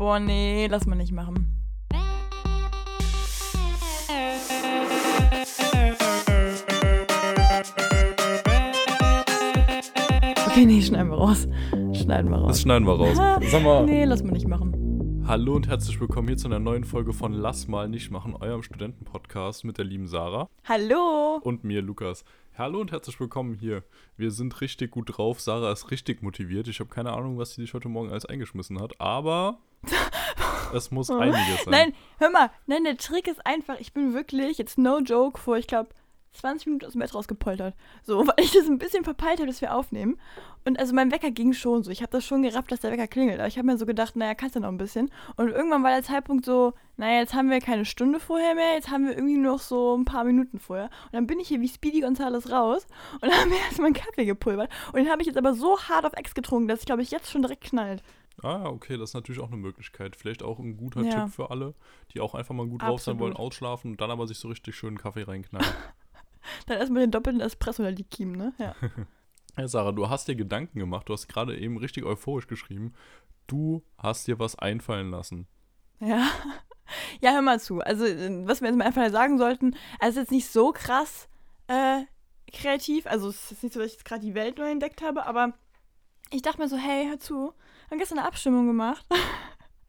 Boah, nee, lass mal nicht machen. Okay, nee, schneiden wir raus. Schneiden wir raus. Das schneiden wir raus. Sag mal. Nee, lass mal nicht machen. Hallo und herzlich willkommen hier zu einer neuen Folge von Lass mal nicht machen, eurem Studentenpodcast mit der lieben Sarah Hallo. und mir, Lukas. Hallo und herzlich willkommen hier. Wir sind richtig gut drauf. Sarah ist richtig motiviert. Ich habe keine Ahnung, was sie sich heute Morgen alles eingeschmissen hat, aber es muss einiges sein. Nein, hör mal. Nein, der Trick ist einfach, ich bin wirklich, jetzt no joke, vor, ich glaube, 20 Minuten aus dem Bett rausgepoltert. So, weil ich das ein bisschen verpeilt habe, dass wir aufnehmen. Und also mein Wecker ging schon so. Ich habe das schon gerafft, dass der Wecker klingelt. Aber ich habe mir so gedacht, naja, kannst du noch ein bisschen. Und irgendwann war der Zeitpunkt so, naja, jetzt haben wir keine Stunde vorher mehr, jetzt haben wir irgendwie noch so ein paar Minuten vorher. Und dann bin ich hier wie Speedy Gonzales raus und dann haben wir erstmal einen Kaffee gepulvert. Und den habe ich jetzt aber so hart auf Ex getrunken, dass ich glaube ich jetzt schon direkt knallt. Ah, okay, das ist natürlich auch eine Möglichkeit. Vielleicht auch ein guter Ja. Tipp für alle, die auch einfach mal gut drauf sein wollen, ausschlafen und dann aber sich so richtig schön Kaffee reinknallen. Dann erstmal den doppelten Espresso oder die Kiemen, ne? Ja. Ja, Sarah, du hast dir Gedanken gemacht. Du hast gerade eben richtig euphorisch geschrieben. Du hast dir was einfallen lassen. Ja. Ja, hör mal zu. Also, äh, was wir jetzt mal einfach sagen sollten, es ist jetzt nicht so krass äh, kreativ. Also, es ist nicht so, dass ich jetzt gerade die Welt neu entdeckt habe, aber ich dachte mir so, hey, hör zu. Wir haben gestern eine Abstimmung gemacht.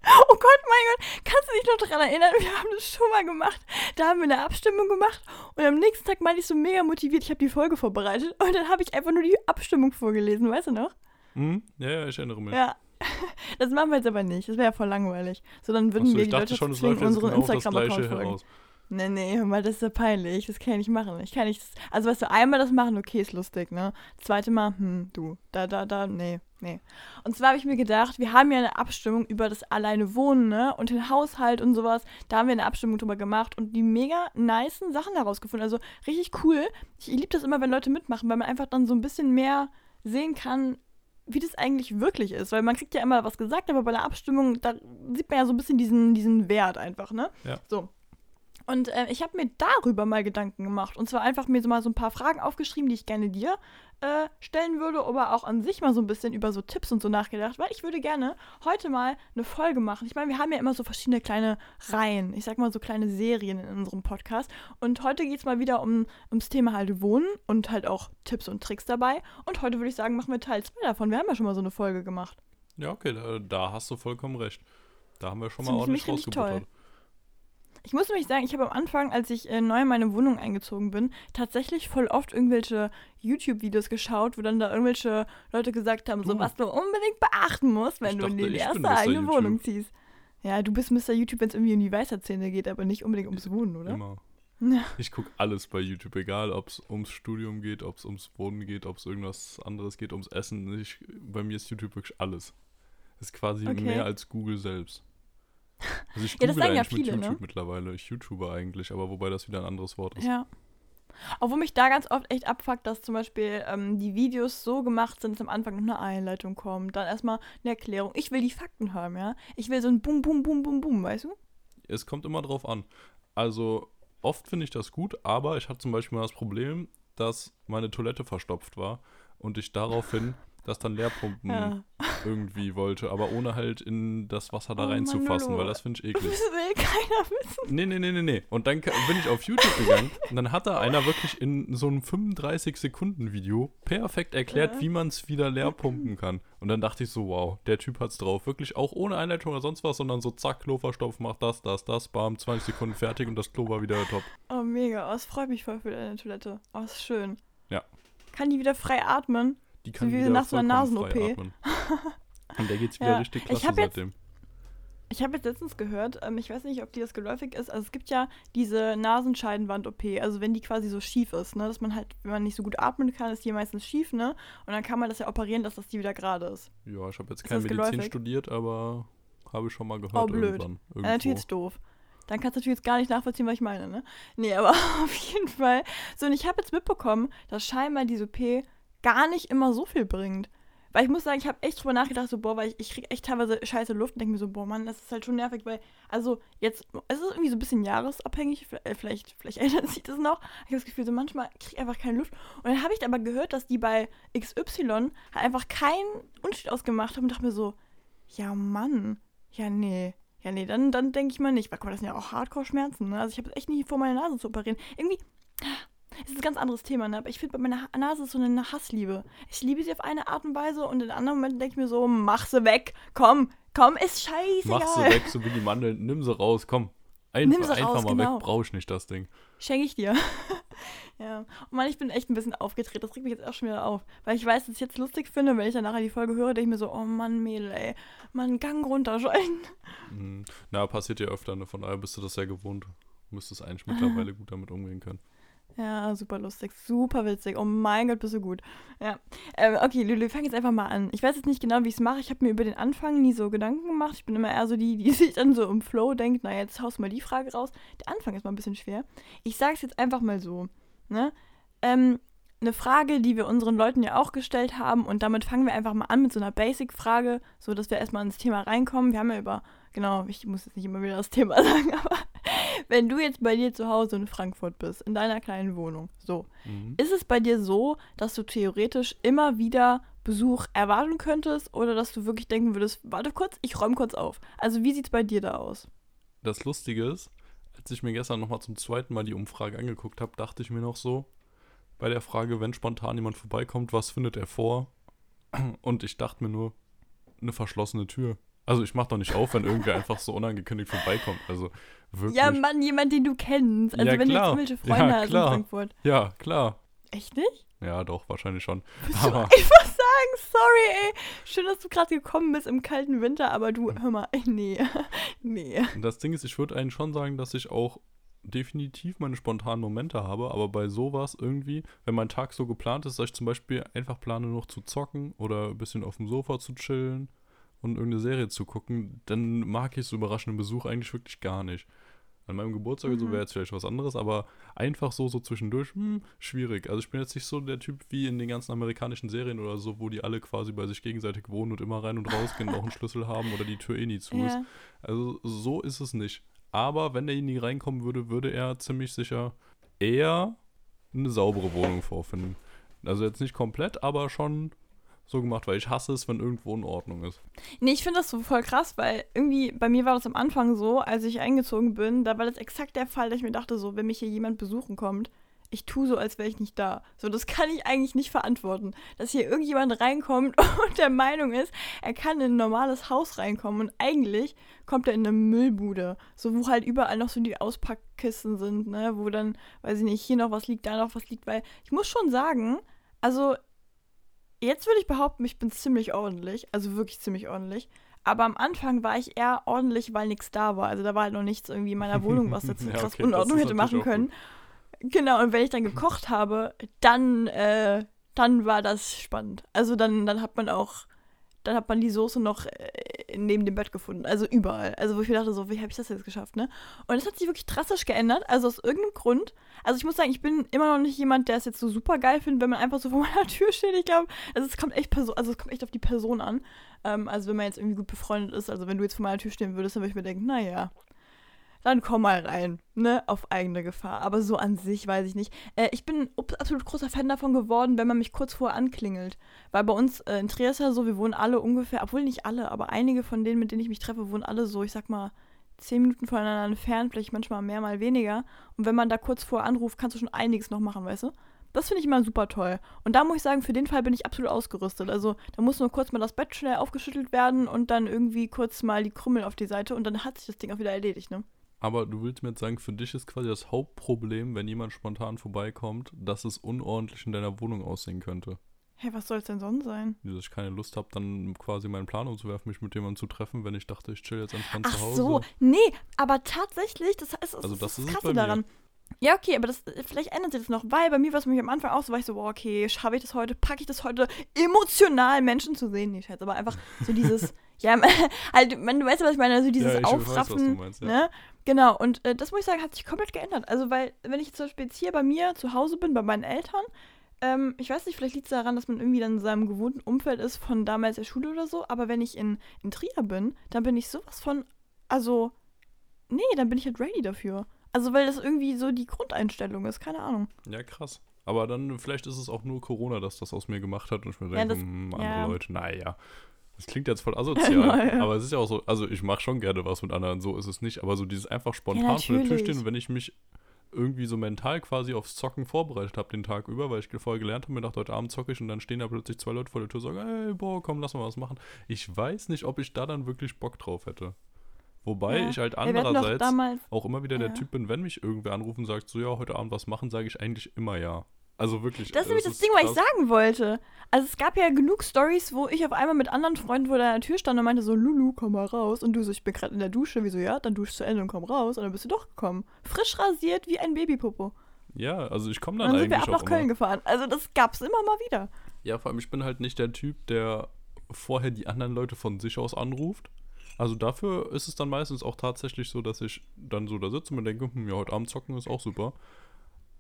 Oh Gott, mein Gott, kannst du dich noch daran erinnern? Wir haben das schon mal gemacht. Da haben wir eine Abstimmung gemacht und am nächsten Tag meinte ich so mega motiviert, ich habe die Folge vorbereitet und dann habe ich einfach nur die Abstimmung vorgelesen, weißt du noch? Hm? Ja, ja, ich erinnere mich. Ja. Das machen wir jetzt aber nicht. Das wäre ja voll langweilig. So, dann würden Achso, wir die Leute schon, zwingen, unseren genau Instagram-Account folgen. heraus. Nee, nee, hör mal, das ist ja peinlich. Das kann ich nicht machen. Ich kann nicht. Also, weißt du, einmal das machen, okay, ist lustig, ne? Zweite Mal, hm, du, da, da, da, nee, nee. Und zwar habe ich mir gedacht, wir haben ja eine Abstimmung über das alleine Wohnen, ne? Und den Haushalt und sowas. Da haben wir eine Abstimmung drüber gemacht und die mega nicen Sachen herausgefunden. Also, richtig cool. Ich liebe das immer, wenn Leute mitmachen, weil man einfach dann so ein bisschen mehr sehen kann, wie das eigentlich wirklich ist. Weil man kriegt ja immer was gesagt, aber bei der Abstimmung, da sieht man ja so ein bisschen diesen, diesen Wert einfach, ne? Ja. So. Und äh, ich habe mir darüber mal Gedanken gemacht. Und zwar einfach mir so mal so ein paar Fragen aufgeschrieben, die ich gerne dir äh, stellen würde, aber auch an sich mal so ein bisschen über so Tipps und so nachgedacht, weil ich würde gerne heute mal eine Folge machen. Ich meine, wir haben ja immer so verschiedene kleine Reihen, ich sag mal so kleine Serien in unserem Podcast. Und heute geht es mal wieder um, ums Thema halt Wohnen und halt auch Tipps und Tricks dabei. Und heute würde ich sagen, machen wir Teil 2 davon. Wir haben ja schon mal so eine Folge gemacht. Ja, okay, da, da hast du vollkommen recht. Da haben wir schon mal ordentlich richtig toll. Ich muss nämlich sagen, ich habe am Anfang, als ich äh, neu in meine Wohnung eingezogen bin, tatsächlich voll oft irgendwelche YouTube-Videos geschaut, wo dann da irgendwelche Leute gesagt haben, so was du unbedingt beachten musst, wenn Ich du in dachte, die ich bin erste eigene. Wohnung ziehst. Ja, du bist Mr. YouTube, wenn es irgendwie um die Weisheitszähne geht, aber nicht unbedingt ums Wohnen, oder? Immer. Ja. Ich gucke alles bei YouTube, egal ob es ums Studium geht, ob es ums Wohnen geht, ob es irgendwas anderes geht, ums Essen. Ich, bei mir ist YouTube wirklich alles. ist quasi Okay. mehr als Google selbst. Also ich Ja, das sagen ja eigentlich mit viele, ne? YouTube mittlerweile. Ich YouTuber eigentlich, aber wobei das wieder ein anderes Wort ist. Ja. Obwohl mich da ganz oft echt abfuckt, dass zum Beispiel ähm, die Videos so gemacht sind, dass am Anfang noch eine Einleitung kommt, dann erstmal eine Erklärung. Ich will die Fakten haben, ja. Ich will so ein Bum, Bum, Bum, Bum, Bum, weißt du? Es kommt immer drauf an. Also oft finde ich das gut, aber ich hatte zum Beispiel mal das Problem, dass meine Toilette verstopft war und ich daraufhin das dann Leerpumpen Ja. irgendwie wollte, aber ohne halt in das Wasser da Oh, reinzufassen, Manolo. weil das finde ich Das eklig. will keiner wissen. Nee, nee, nee, nee, nee. Und dann bin ich auf YouTube gegangen und dann hat da einer wirklich in so einem 35-Sekunden-Video perfekt erklärt, Ja. wie man es wieder leer pumpen kann. Und dann dachte ich so, wow, der Typ hat's drauf. Wirklich auch ohne Einleitung oder sonst was, sondern so zack, Klo verstopfen, macht das, das, das, bam, 20 Sekunden fertig und das Klo war wieder top. Oh, mega. Oh, es freut mich voll für deine Toilette. Oh, ist schön. Ja. Kann die wieder frei atmen? Die kann wie wieder nach so einer Nasen-OP. Und der geht's wieder Ja. richtig Ich klasse jetzt- seitdem. Ich habe jetzt letztens gehört, ähm, ich weiß nicht, ob dir das geläufig ist, also es gibt ja diese Nasenscheidenwand-OP, also wenn die quasi so schief ist, ne, dass man halt, wenn man nicht so gut atmen kann, ist die meistens schief, ne, und dann kann man das ja operieren, dass das die wieder gerade ist. Ja, ich habe jetzt Ist kein das Medizin geläufig? studiert, aber habe ich schon mal gehört Oh, blöd. irgendwann. Ja, Irgendwo. natürlich ist doof. Dann kannst du natürlich jetzt gar nicht nachvollziehen, was ich meine, ne? Nee, aber auf jeden Fall. So, und ich habe jetzt mitbekommen, dass scheinbar diese OP gar nicht immer so viel bringt. Weil ich muss sagen, ich habe echt drüber nachgedacht, so, boah, weil ich, ich kriege echt teilweise scheiße Luft und denke mir so, boah, Mann, das ist halt schon nervig, weil, also jetzt, es ist irgendwie so ein bisschen jahresabhängig, äh, vielleicht, vielleicht ändert sich das noch. Ich habe das Gefühl, so manchmal kriege ich einfach keine Luft. Und dann habe ich aber gehört, dass die bei XY halt einfach keinen Unterschied ausgemacht haben und dachte mir so, ja, Mann, Ja, nee. Ja, nee, dann, dann denke ich mal nicht. Weil, guck mal, das sind ja auch Hardcore-Schmerzen, ne? Also ich habe echt nicht vor, meine Nase zu operieren. Irgendwie, es ist ein ganz anderes Thema, ne? Aber ich finde, bei meiner Nase ist so eine Hassliebe. Ich liebe sie auf eine Art und Weise und in anderen Momenten denke ich mir so, mach sie weg. Komm, komm, ist scheißegal. Mach sie weg, so wie die Mandeln. Nimm sie raus, komm. Einfach, Nimm sie einfach raus, mal genau. weg, brauche ich nicht das Ding. Schenke ich dir. ja. Und Mann, ich bin echt ein bisschen aufgedreht. Das regt mich jetzt auch schon wieder auf. Weil ich weiß, dass ich jetzt lustig finde, wenn ich dann nachher die Folge höre, denke ich mir so, oh Mann, Mädel, ey. Mann, Gang runterschalten. Mhm. Na, passiert ja öfter, ne? Von daher bist du das ja gewohnt. Du müsstest eigentlich mittlerweile gut damit umgehen können. Ja, super lustig, super witzig. Oh mein Gott, bist du gut. Ja. Ähm, okay, Lulu, fang jetzt einfach mal an. Ich weiß jetzt nicht genau, wie ich es mache. Ich habe mir über den Anfang nie so Gedanken gemacht. Ich bin immer eher so die, die sich dann so im Flow denkt, na jetzt haust du mal die Frage raus. Der Anfang ist mal ein bisschen schwer. Ich sage es jetzt einfach mal so. Ne? Ähm, eine Frage, die wir unseren Leuten ja auch gestellt haben und damit fangen wir einfach mal an mit so einer Basic-Frage, so dass wir erstmal ins Thema reinkommen. Wir haben ja über, genau, ich muss jetzt nicht immer wieder das Thema sagen, aber wenn du jetzt bei dir zu Hause in Frankfurt bist, in deiner kleinen Wohnung, so, Mhm. ist es bei dir so, dass du theoretisch immer wieder Besuch erwarten könntest oder dass du wirklich denken würdest, warte kurz, ich räume kurz auf. Also wie sieht's bei dir da aus? Das Lustige ist, als ich mir gestern nochmal zum zweiten Mal die Umfrage angeguckt habe, dachte ich mir noch so, bei der Frage, wenn spontan jemand vorbeikommt, was findet er vor? Und ich dachte mir nur, eine verschlossene Tür. Also ich mach doch nicht auf, wenn irgendwer einfach so unangekündigt vorbeikommt. Also wirklich. Ja, Mann, jemand, den du kennst. Also Ja, wenn klar. du jetzt irgendwelche Freunde Ja, hast klar. in Frankfurt. Ja, klar. Echt nicht? Ja, doch, wahrscheinlich schon. Du Aber- einfach sagen, sorry, ey. Schön, dass du gerade gekommen bist im kalten Winter, aber du, hör mal, nee. nee. Und Das Ding ist, ich würde eigentlich schon sagen, dass ich auch definitiv meine spontanen Momente habe, aber bei sowas irgendwie, wenn mein Tag so geplant ist, dass ich zum Beispiel einfach plane, noch zu zocken oder ein bisschen auf dem Sofa zu chillen und irgendeine Serie zu gucken, dann mag ich so überraschenden Besuch eigentlich wirklich gar nicht. An meinem Geburtstag oder so Mhm. wäre jetzt vielleicht was anderes, aber einfach so, so zwischendurch, hm, schwierig. Also ich bin jetzt nicht so der Typ wie in den ganzen amerikanischen Serien oder so, wo die alle quasi bei sich gegenseitig wohnen und immer rein und rausgehen und auch einen Schlüssel haben oder die Tür eh nie zu ist. Ja. Also so ist es nicht. Aber wenn derjenige reinkommen würde, würde er ziemlich sicher eher eine saubere Wohnung vorfinden. Also jetzt nicht komplett, aber schon so gemacht, weil ich hasse es, wenn irgendwo in Ordnung ist. Nee, ich finde das so voll krass, weil irgendwie bei mir war das am Anfang so, als ich eingezogen bin, da war das exakt der Fall, dass ich mir dachte, so, wenn mich hier jemand besuchen kommt, ich tue so, als wäre ich nicht da. So, das kann ich eigentlich nicht verantworten. Dass hier irgendjemand reinkommt und der Meinung ist, er kann in ein normales Haus reinkommen und eigentlich kommt er in eine Müllbude. So, wo halt überall noch so die Auspackkisten sind, ne, wo dann, weiß ich nicht, hier noch was liegt, da noch was liegt, weil ich muss schon sagen, also jetzt würde ich behaupten, ich bin ziemlich ordentlich, also wirklich ziemlich ordentlich. Aber am Anfang war ich eher ordentlich, weil nichts da war. Also da war halt noch nichts irgendwie in meiner Wohnung, was jetzt Ja, krass okay, Unordnung das ist hätte machen können. Genau, und wenn ich dann gekocht habe, dann, äh, dann war das spannend. Also dann, dann hat man auch, dann hat man die Soße noch äh, neben dem Bett gefunden. Also überall. Also wo ich mir dachte, so, wie habe ich das jetzt geschafft, ne? Und es hat sich wirklich drastisch geändert. Also aus irgendeinem Grund. Also ich muss sagen, ich bin immer noch nicht jemand, der es jetzt so super geil findet, wenn man einfach so vor meiner Tür steht. Ich glaube, also es kommt echt Person, also es kommt echt auf die Person an. Ähm, also wenn man jetzt irgendwie gut befreundet ist, also wenn du jetzt vor meiner Tür stehen würdest, dann würde ich mir denken, naja, dann komm mal rein, ne, auf eigene Gefahr. Aber so an sich weiß ich nicht. Äh, ich bin absolut großer Fan davon geworden, wenn man mich kurz vorher anklingelt. Weil bei uns äh, in Trier so, wir wohnen alle ungefähr, obwohl nicht alle, aber einige von denen, mit denen ich mich treffe, wohnen alle so, ich sag mal, zehn Minuten voneinander entfernt, vielleicht manchmal mehr, mal weniger. Und wenn man da kurz vorher anruft, kannst du schon einiges noch machen, weißt du? Das finde ich immer super toll. Und da muss ich sagen, für den Fall bin ich absolut ausgerüstet. Also da muss nur kurz mal das Bett schnell aufgeschüttelt werden und dann irgendwie kurz mal die Krümmel auf die Seite und dann hat sich das Ding auch wieder erledigt, ne? Aber du willst mir jetzt sagen, für dich ist quasi das Hauptproblem, wenn jemand spontan vorbeikommt, dass es unordentlich in deiner Wohnung aussehen könnte. Hä, was soll es denn sonst sein? Dass ich keine Lust habe, dann quasi meinen Plan umzuwerfen, mich mit jemandem zu treffen, wenn ich dachte, ich chill jetzt entspannt Ach zu Hause. so, nee, aber tatsächlich, das ist, Also das das ist mir. daran. Ja, okay, aber das, vielleicht ändert sich das noch, weil bei mir war es nämlich am Anfang auch so, war ich so, boah, okay, schaffe ich das heute, packe ich das heute, emotional Menschen zu sehen, nee, Scheiß, aber einfach so dieses, ja, halt, man, du weißt ja, was ich meine, also dieses ja, ich weiß, was du Aufraffen, meinst, ja. ne, genau, und äh, das muss ich sagen, hat sich komplett geändert, also, weil, wenn ich zum Beispiel jetzt hier bei mir zu Hause bin, bei meinen Eltern, ähm, ich weiß nicht, vielleicht liegt es daran, dass man irgendwie dann in seinem gewohnten Umfeld ist von damals der Schule oder so, aber wenn ich in, in Trier bin, dann bin ich sowas von, also, nee, dann bin ich halt ready dafür. Also, weil das irgendwie so die Grundeinstellung ist, keine Ahnung. Ja, krass. Aber dann, vielleicht ist es auch nur Corona, das das aus mir gemacht hat und ich mir Ja, denke, das- hm, andere ja. Leute, naja. Das klingt jetzt voll asozial, Ja. aber es ist ja auch so, also ich mache schon gerne was mit anderen, so ist es nicht, aber so dieses einfach spontan vor der Tür stehen, wenn ich mich irgendwie so mental quasi aufs Zocken vorbereitet habe den Tag über, weil ich vorher gelernt habe, mir gedacht, heute Abend zocke ich und dann stehen da plötzlich zwei Leute vor der Tür und sagen, hey, boah, komm, lass mal was machen. Ich weiß nicht, ob ich da dann wirklich Bock drauf hätte. Wobei Ja. ich halt Ja, andererseits damals, auch immer wieder Ja. der Typ bin, wenn mich irgendwer anruft und sagt, so ja, heute Abend was machen, sage ich eigentlich immer ja. Also wirklich. Das ist nämlich es das Ding, was ich sagen wollte. Also es gab ja genug Stories, wo ich auf einmal mit anderen Freunden vor deiner Tür stand und meinte so, Lulu, komm mal raus. Und du so, ich bin gerade in der Dusche. Wieso, ja, dann duschst zu Ende und komm raus. Und dann bist du doch gekommen. Frisch rasiert wie ein Babypopo. Ja, also ich komme Und dann, dann sind wir eigentlich ab nach auch Köln immer. gefahren. Also das gab's immer mal wieder. Ja, vor allem, ich bin halt nicht der Typ, der vorher die anderen Leute von sich aus anruft. Also dafür ist es dann meistens auch tatsächlich so, dass ich dann so da sitze und mir denke, hm, ja, heute Abend zocken ist auch super.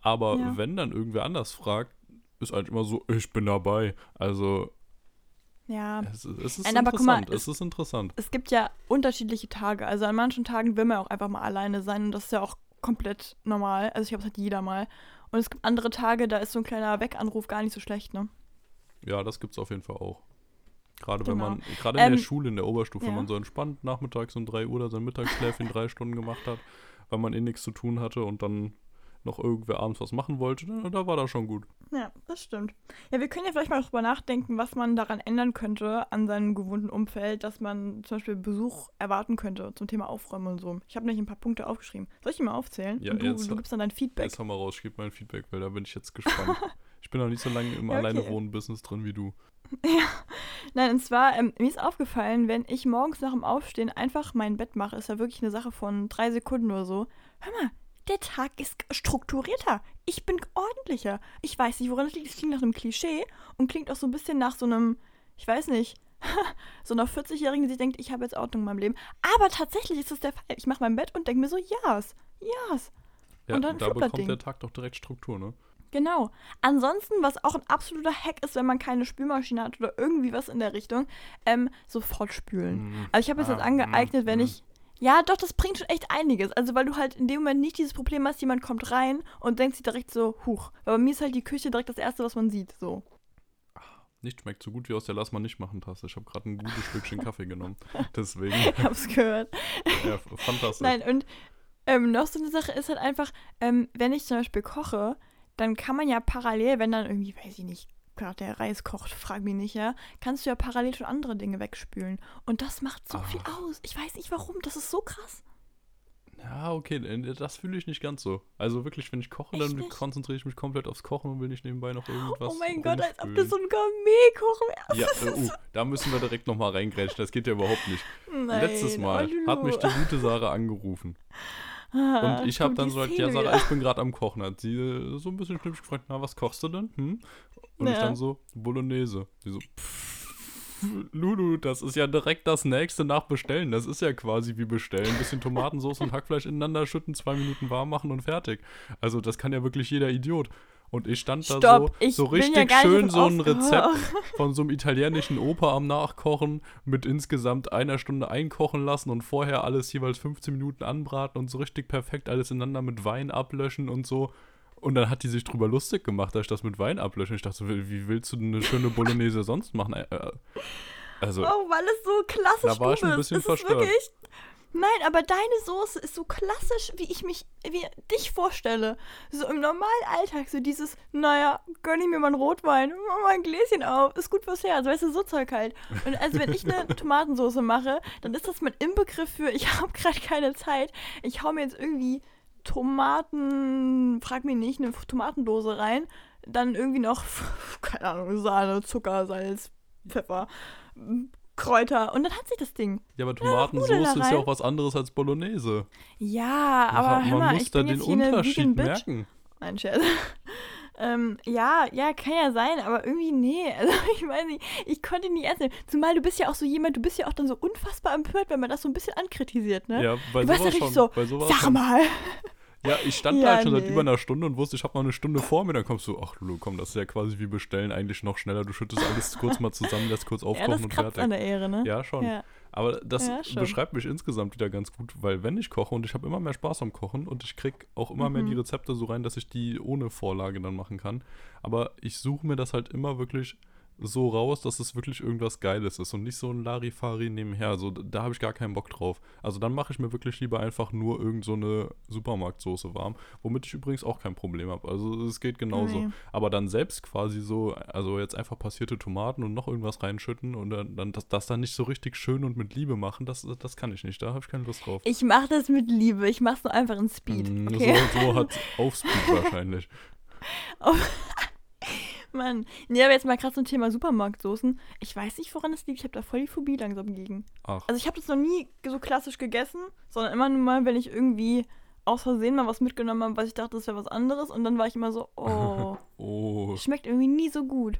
Aber Ja. wenn dann irgendwer anders fragt, ist eigentlich immer so, ich bin dabei. Also Ja. es, ist- es ist Nein, aber guck mal, interessant, es ist interessant. Es gibt ja unterschiedliche Tage. Also an manchen Tagen will man auch einfach mal alleine sein und das ist ja auch komplett normal. Also ich glaube, das hat jeder mal. Und es gibt andere Tage, da ist so ein kleiner Weganruf gar nicht so schlecht, ne? Ja, das gibt's auf jeden Fall auch. Gerade Genau. wenn man, gerade in Ähm, der Schule, in der Oberstufe, wenn ja. man so entspannt nachmittags um 3 Uhr da sein Mittagsschläfchen drei Stunden gemacht hat, weil man eh nichts zu tun hatte und dann noch irgendwer abends was machen wollte, da, war das schon gut. Ja, das stimmt. Ja, wir können ja vielleicht mal drüber nachdenken, was man daran ändern könnte an seinem gewohnten Umfeld, dass man zum Beispiel Besuch erwarten könnte zum Thema Aufräumen und so. Ich habe nämlich ein paar Punkte aufgeschrieben. Soll ich die mal aufzählen? Ja, und du, jetzt- du gibst dann dein Feedback. Jetzt hau mal raus, ich gebe mein Feedback, weil da bin ich jetzt gespannt. ich bin noch nicht so lange im Ja, okay. Alleine-Wohnen-Business drin wie du. Nein, und zwar, ähm, mir ist aufgefallen, wenn ich morgens nach dem Aufstehen einfach mein Bett mache, ist ja wirklich eine Sache von drei Sekunden oder so. Hör mal, der Tag ist strukturierter. Ich bin ordentlicher. Ich weiß nicht, woran das liegt. Es klingt nach einem Klischee und klingt auch so ein bisschen nach so einem, ich weiß nicht, so einer 40-Jährigen, die sich denkt, ich habe jetzt Ordnung in meinem Leben. Aber tatsächlich ist das der Fall. Ich mache mein Bett und denke mir so, yes, yes. Ja, Und dann da das bekommt Ding. der Tag doch direkt Struktur, ne? Genau. Ansonsten, was auch ein absoluter Hack ist, wenn man keine Spülmaschine hat oder irgendwie was in der Richtung, ähm, sofort spülen. Mhm. Also ich habe es Ah, jetzt angeeignet, mm, wenn mm. ich. Ja, doch, das bringt schon echt einiges. Also, weil du halt in dem Moment nicht dieses Problem hast, jemand kommt rein und denkt sich direkt so, huch. Weil bei mir ist halt die Küche direkt das Erste, was man sieht. So. Nicht schmeckt so gut wie aus der Lass mal nicht machen Tasse. Ich habe gerade ein gutes Stückchen Kaffee genommen. Deswegen, Ich hab's gehört. ja, fantastisch. Nein, und ähm, noch so eine Sache ist halt einfach, ähm, wenn ich zum Beispiel koche, dann kann man ja parallel, wenn dann irgendwie, weiß ich nicht, gerade der Reis kocht, frag mich nicht, ja, kannst du ja parallel schon andere Dinge wegspülen. Und das macht so viel Ach. aus. Ich weiß nicht warum, das ist so krass. Ja, okay, äh, das fühle ich nicht ganz so. Also wirklich, wenn ich koche, Echt dann konzentriere ich mich komplett aufs Kochen und will nicht nebenbei noch irgendwas oh mein Gott, als ob rumspülen. du so ein Gourmet-Koch wärst. Ja, äh, uh, da müssen wir direkt nochmal reingrätschen. Das geht ja überhaupt nicht. Nein, Letztes Mal oh, hat mich die gute Sarah angerufen. Ah, Und ich habe dann so gesagt, ja, Sarah, ich bin gerade am Kochen. Hat sie äh, so ein bisschen schnippisch gefragt, na, was kochst du denn? Hm? Und ich Ja. dann so, Bolognese. Die so, pff, Lulu, das ist ja direkt das nächste nach Bestellen. Das ist ja quasi wie bestellen. Ein bisschen Tomatensauce und Hackfleisch ineinander schütten, zwei Minuten warm machen und fertig. Also das kann ja wirklich jeder Idiot. Und ich stand da Stopp, so, ich so ja richtig nicht schön so ein Rezept von so einem italienischen Opa am Nachkochen mit insgesamt einer Stunde einkochen lassen und vorher alles jeweils 15 Minuten anbraten und so richtig perfekt alles ineinander mit Wein ablöschen und so. Und dann hat die sich drüber lustig gemacht, dass ich das mit Wein ablösche. Ich dachte, so, wie willst du eine schöne Bolognese sonst machen? Äh, Also, Oh, weil es so klassisch Da war ich ein bisschen Ist verstört. wirklich? Nein, aber deine Soße ist so klassisch, wie ich mich, wie dich vorstelle. So im normalen Alltag, so dieses, naja, gönn ich mir mal einen Rotwein, mach mal ein Gläschen auf, ist gut fürs Herz, weißt du, so Zeug halt. Und also wenn ich eine Tomatensoße mache, dann ist das mein Inbegriff für, ich habe gerade keine Zeit, ich hau mir jetzt irgendwie Tomaten, frag mich nicht, eine Tomatendose rein, dann irgendwie noch, keine Ahnung, Sahne, Zucker, Salz, Pfeffer, Kräuter und dann hat sich das Ding. ja, aber da ist ja auch was anderes als Bolognese. Ja, aber man hör mal, muss ich da bin den jetzt hier Unterschied merken. Nein, Scherz. ähm, ja, ja, kann ja sein, aber irgendwie nee. Also ich weiß nicht, ich konnte ihn nie ernst nehmen. Zumal du bist ja auch so jemand, du bist ja auch dann so unfassbar empört, wenn man das so ein bisschen ankritisiert, ne? Ja, bei du warst ja sowas richtig schon. so, bei sowas sag schon. mal. Ja, ich stand da Ja, halt schon seit nee. über einer Stunde und wusste, ich habe noch eine Stunde vor mir. Dann kommst du, ach Lulu, komm, das ist ja quasi wie bestellen, eigentlich noch schneller. Du schüttest alles kurz mal zusammen, lässt kurz Ja, aufkochen das und fertig. an der Ehre, ne? Ja, schon. Ja. Aber das Ja, beschreibt mich insgesamt wieder ganz gut, weil wenn ich koche und ich habe immer mehr Spaß am Kochen und ich krieg auch immer mehr Mhm. die Rezepte so rein, dass ich die ohne Vorlage dann machen kann. Aber ich suche mir das halt immer wirklich so raus, dass es wirklich irgendwas Geiles ist und nicht so ein Larifari nebenher. Also da habe ich gar keinen Bock drauf. Also dann mache ich mir wirklich lieber einfach nur irgend so eine Supermarktsoße warm, womit ich übrigens auch kein Problem habe. Also es geht genauso. Nee. Aber dann selbst quasi so, also jetzt einfach passierte Tomaten und noch irgendwas reinschütten und dann, dann das, das dann nicht so richtig schön und mit Liebe machen, das, das kann ich nicht. Da habe ich keine Lust drauf. Ich mache das mit Liebe. Ich mache es nur einfach in Speed. Mm, Okay. So, so hat auf Speed wahrscheinlich. Mann. Nee, aber jetzt mal gerade zum Thema Supermarktsoßen. Ich weiß nicht, woran es liegt. Ich habe da voll die Phobie langsam gegen. Ach, Also ich habe das noch nie so klassisch gegessen, sondern immer nur mal, wenn ich irgendwie aus Versehen mal was mitgenommen habe, was ich dachte, das wäre was anderes. Und dann war ich immer so, oh, oh. schmeckt irgendwie nie so gut.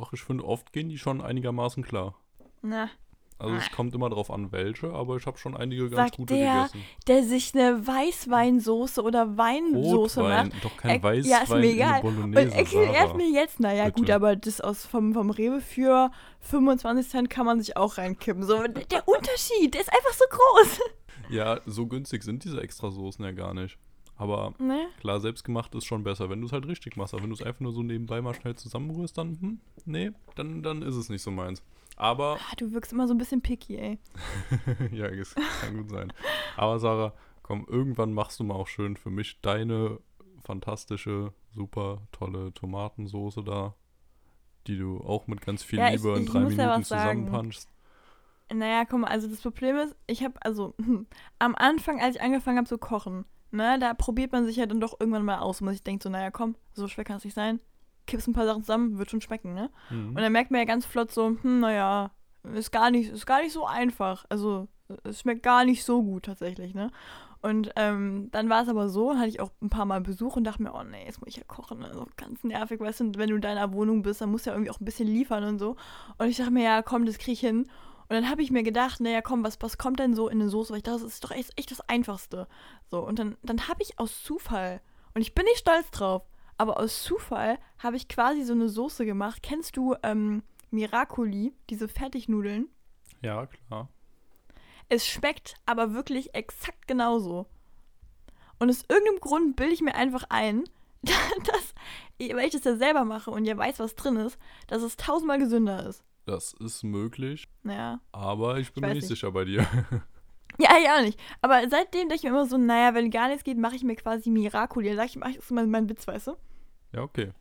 Ach, ich finde, oft gehen die schon einigermaßen klar. Na, Also es kommt immer drauf an, welche, aber ich habe schon einige ganz Sagt gute der, gegessen. der sich eine Weißweinsoße oder Weinsoße Rotwein, macht. doch kein Er- Weißwein ja, ist mir egal. Und erklärt mir jetzt, naja, Bitte. gut, aber das aus vom, vom Rewe für 25 Cent kann man sich auch reinkippen. So, der Unterschied, der ist einfach so groß. Ja, so günstig sind diese Extrasoßen ja gar nicht. Aber Ne? klar, selbstgemacht ist schon besser, wenn du es halt richtig machst. Aber wenn du es einfach nur so nebenbei mal schnell zusammenrührst, dann, hm, nee, dann, dann ist es nicht so meins. Aber, Ah, du wirkst immer so ein bisschen picky, ey. ja, es kann gut sein. Aber Sarah, komm, irgendwann machst du mal auch schön für mich deine fantastische, super tolle Tomatensoße da, die du auch mit ganz viel Ja, ich- Liebe in ich drei muss ja Minuten sagen. zusammenpunchst. Naja, mal, also das Problem ist, ich habe, also am Anfang, als ich angefangen habe zu kochen, ne, da probiert man sich ja dann doch irgendwann mal aus, und man sich denkt so, naja, komm, so schwer kann es nicht sein. Kippst ein paar Sachen zusammen, wird schon schmecken, ne? Mhm. Und dann merkt man ja ganz flott so, hm, naja, ist gar nicht, ist gar nicht so einfach. Also, es schmeckt gar nicht so gut tatsächlich, ne? Und ähm, dann war es aber so, hatte ich auch ein paar Mal Besuch und dachte mir, oh nee, jetzt muss ich ja kochen. Also ganz nervig, weißt du, und wenn du in deiner Wohnung bist, dann musst du ja irgendwie auch ein bisschen liefern und so. Und ich dachte mir, ja, komm, das krieg ich hin. Und dann habe ich mir gedacht, naja, komm, was, was kommt denn so in eine Soße? Weil ich dachte, das ist doch echt, echt das Einfachste. So, und dann, dann habe ich aus Zufall, und ich bin nicht stolz drauf, aber aus Zufall habe ich quasi so eine Soße gemacht. Kennst du ähm, Miracoli, diese Fertignudeln? Ja, klar. Es schmeckt aber wirklich exakt genauso. Und aus irgendeinem Grund bilde ich mir einfach ein, dass, weil ich das ja selber mache und ja weiß, was drin ist, dass es tausendmal gesünder ist. Das ist möglich, Naja. aber ich bin Ich mir nicht. sicher bei dir. Ja, auch nicht. Aber seitdem denke ich mir immer so, naja, wenn gar nichts geht, mache ich mir quasi Miracoli. Dann sage ich, mache ich das ist mein, mein Witz, weißt du? ja, okay.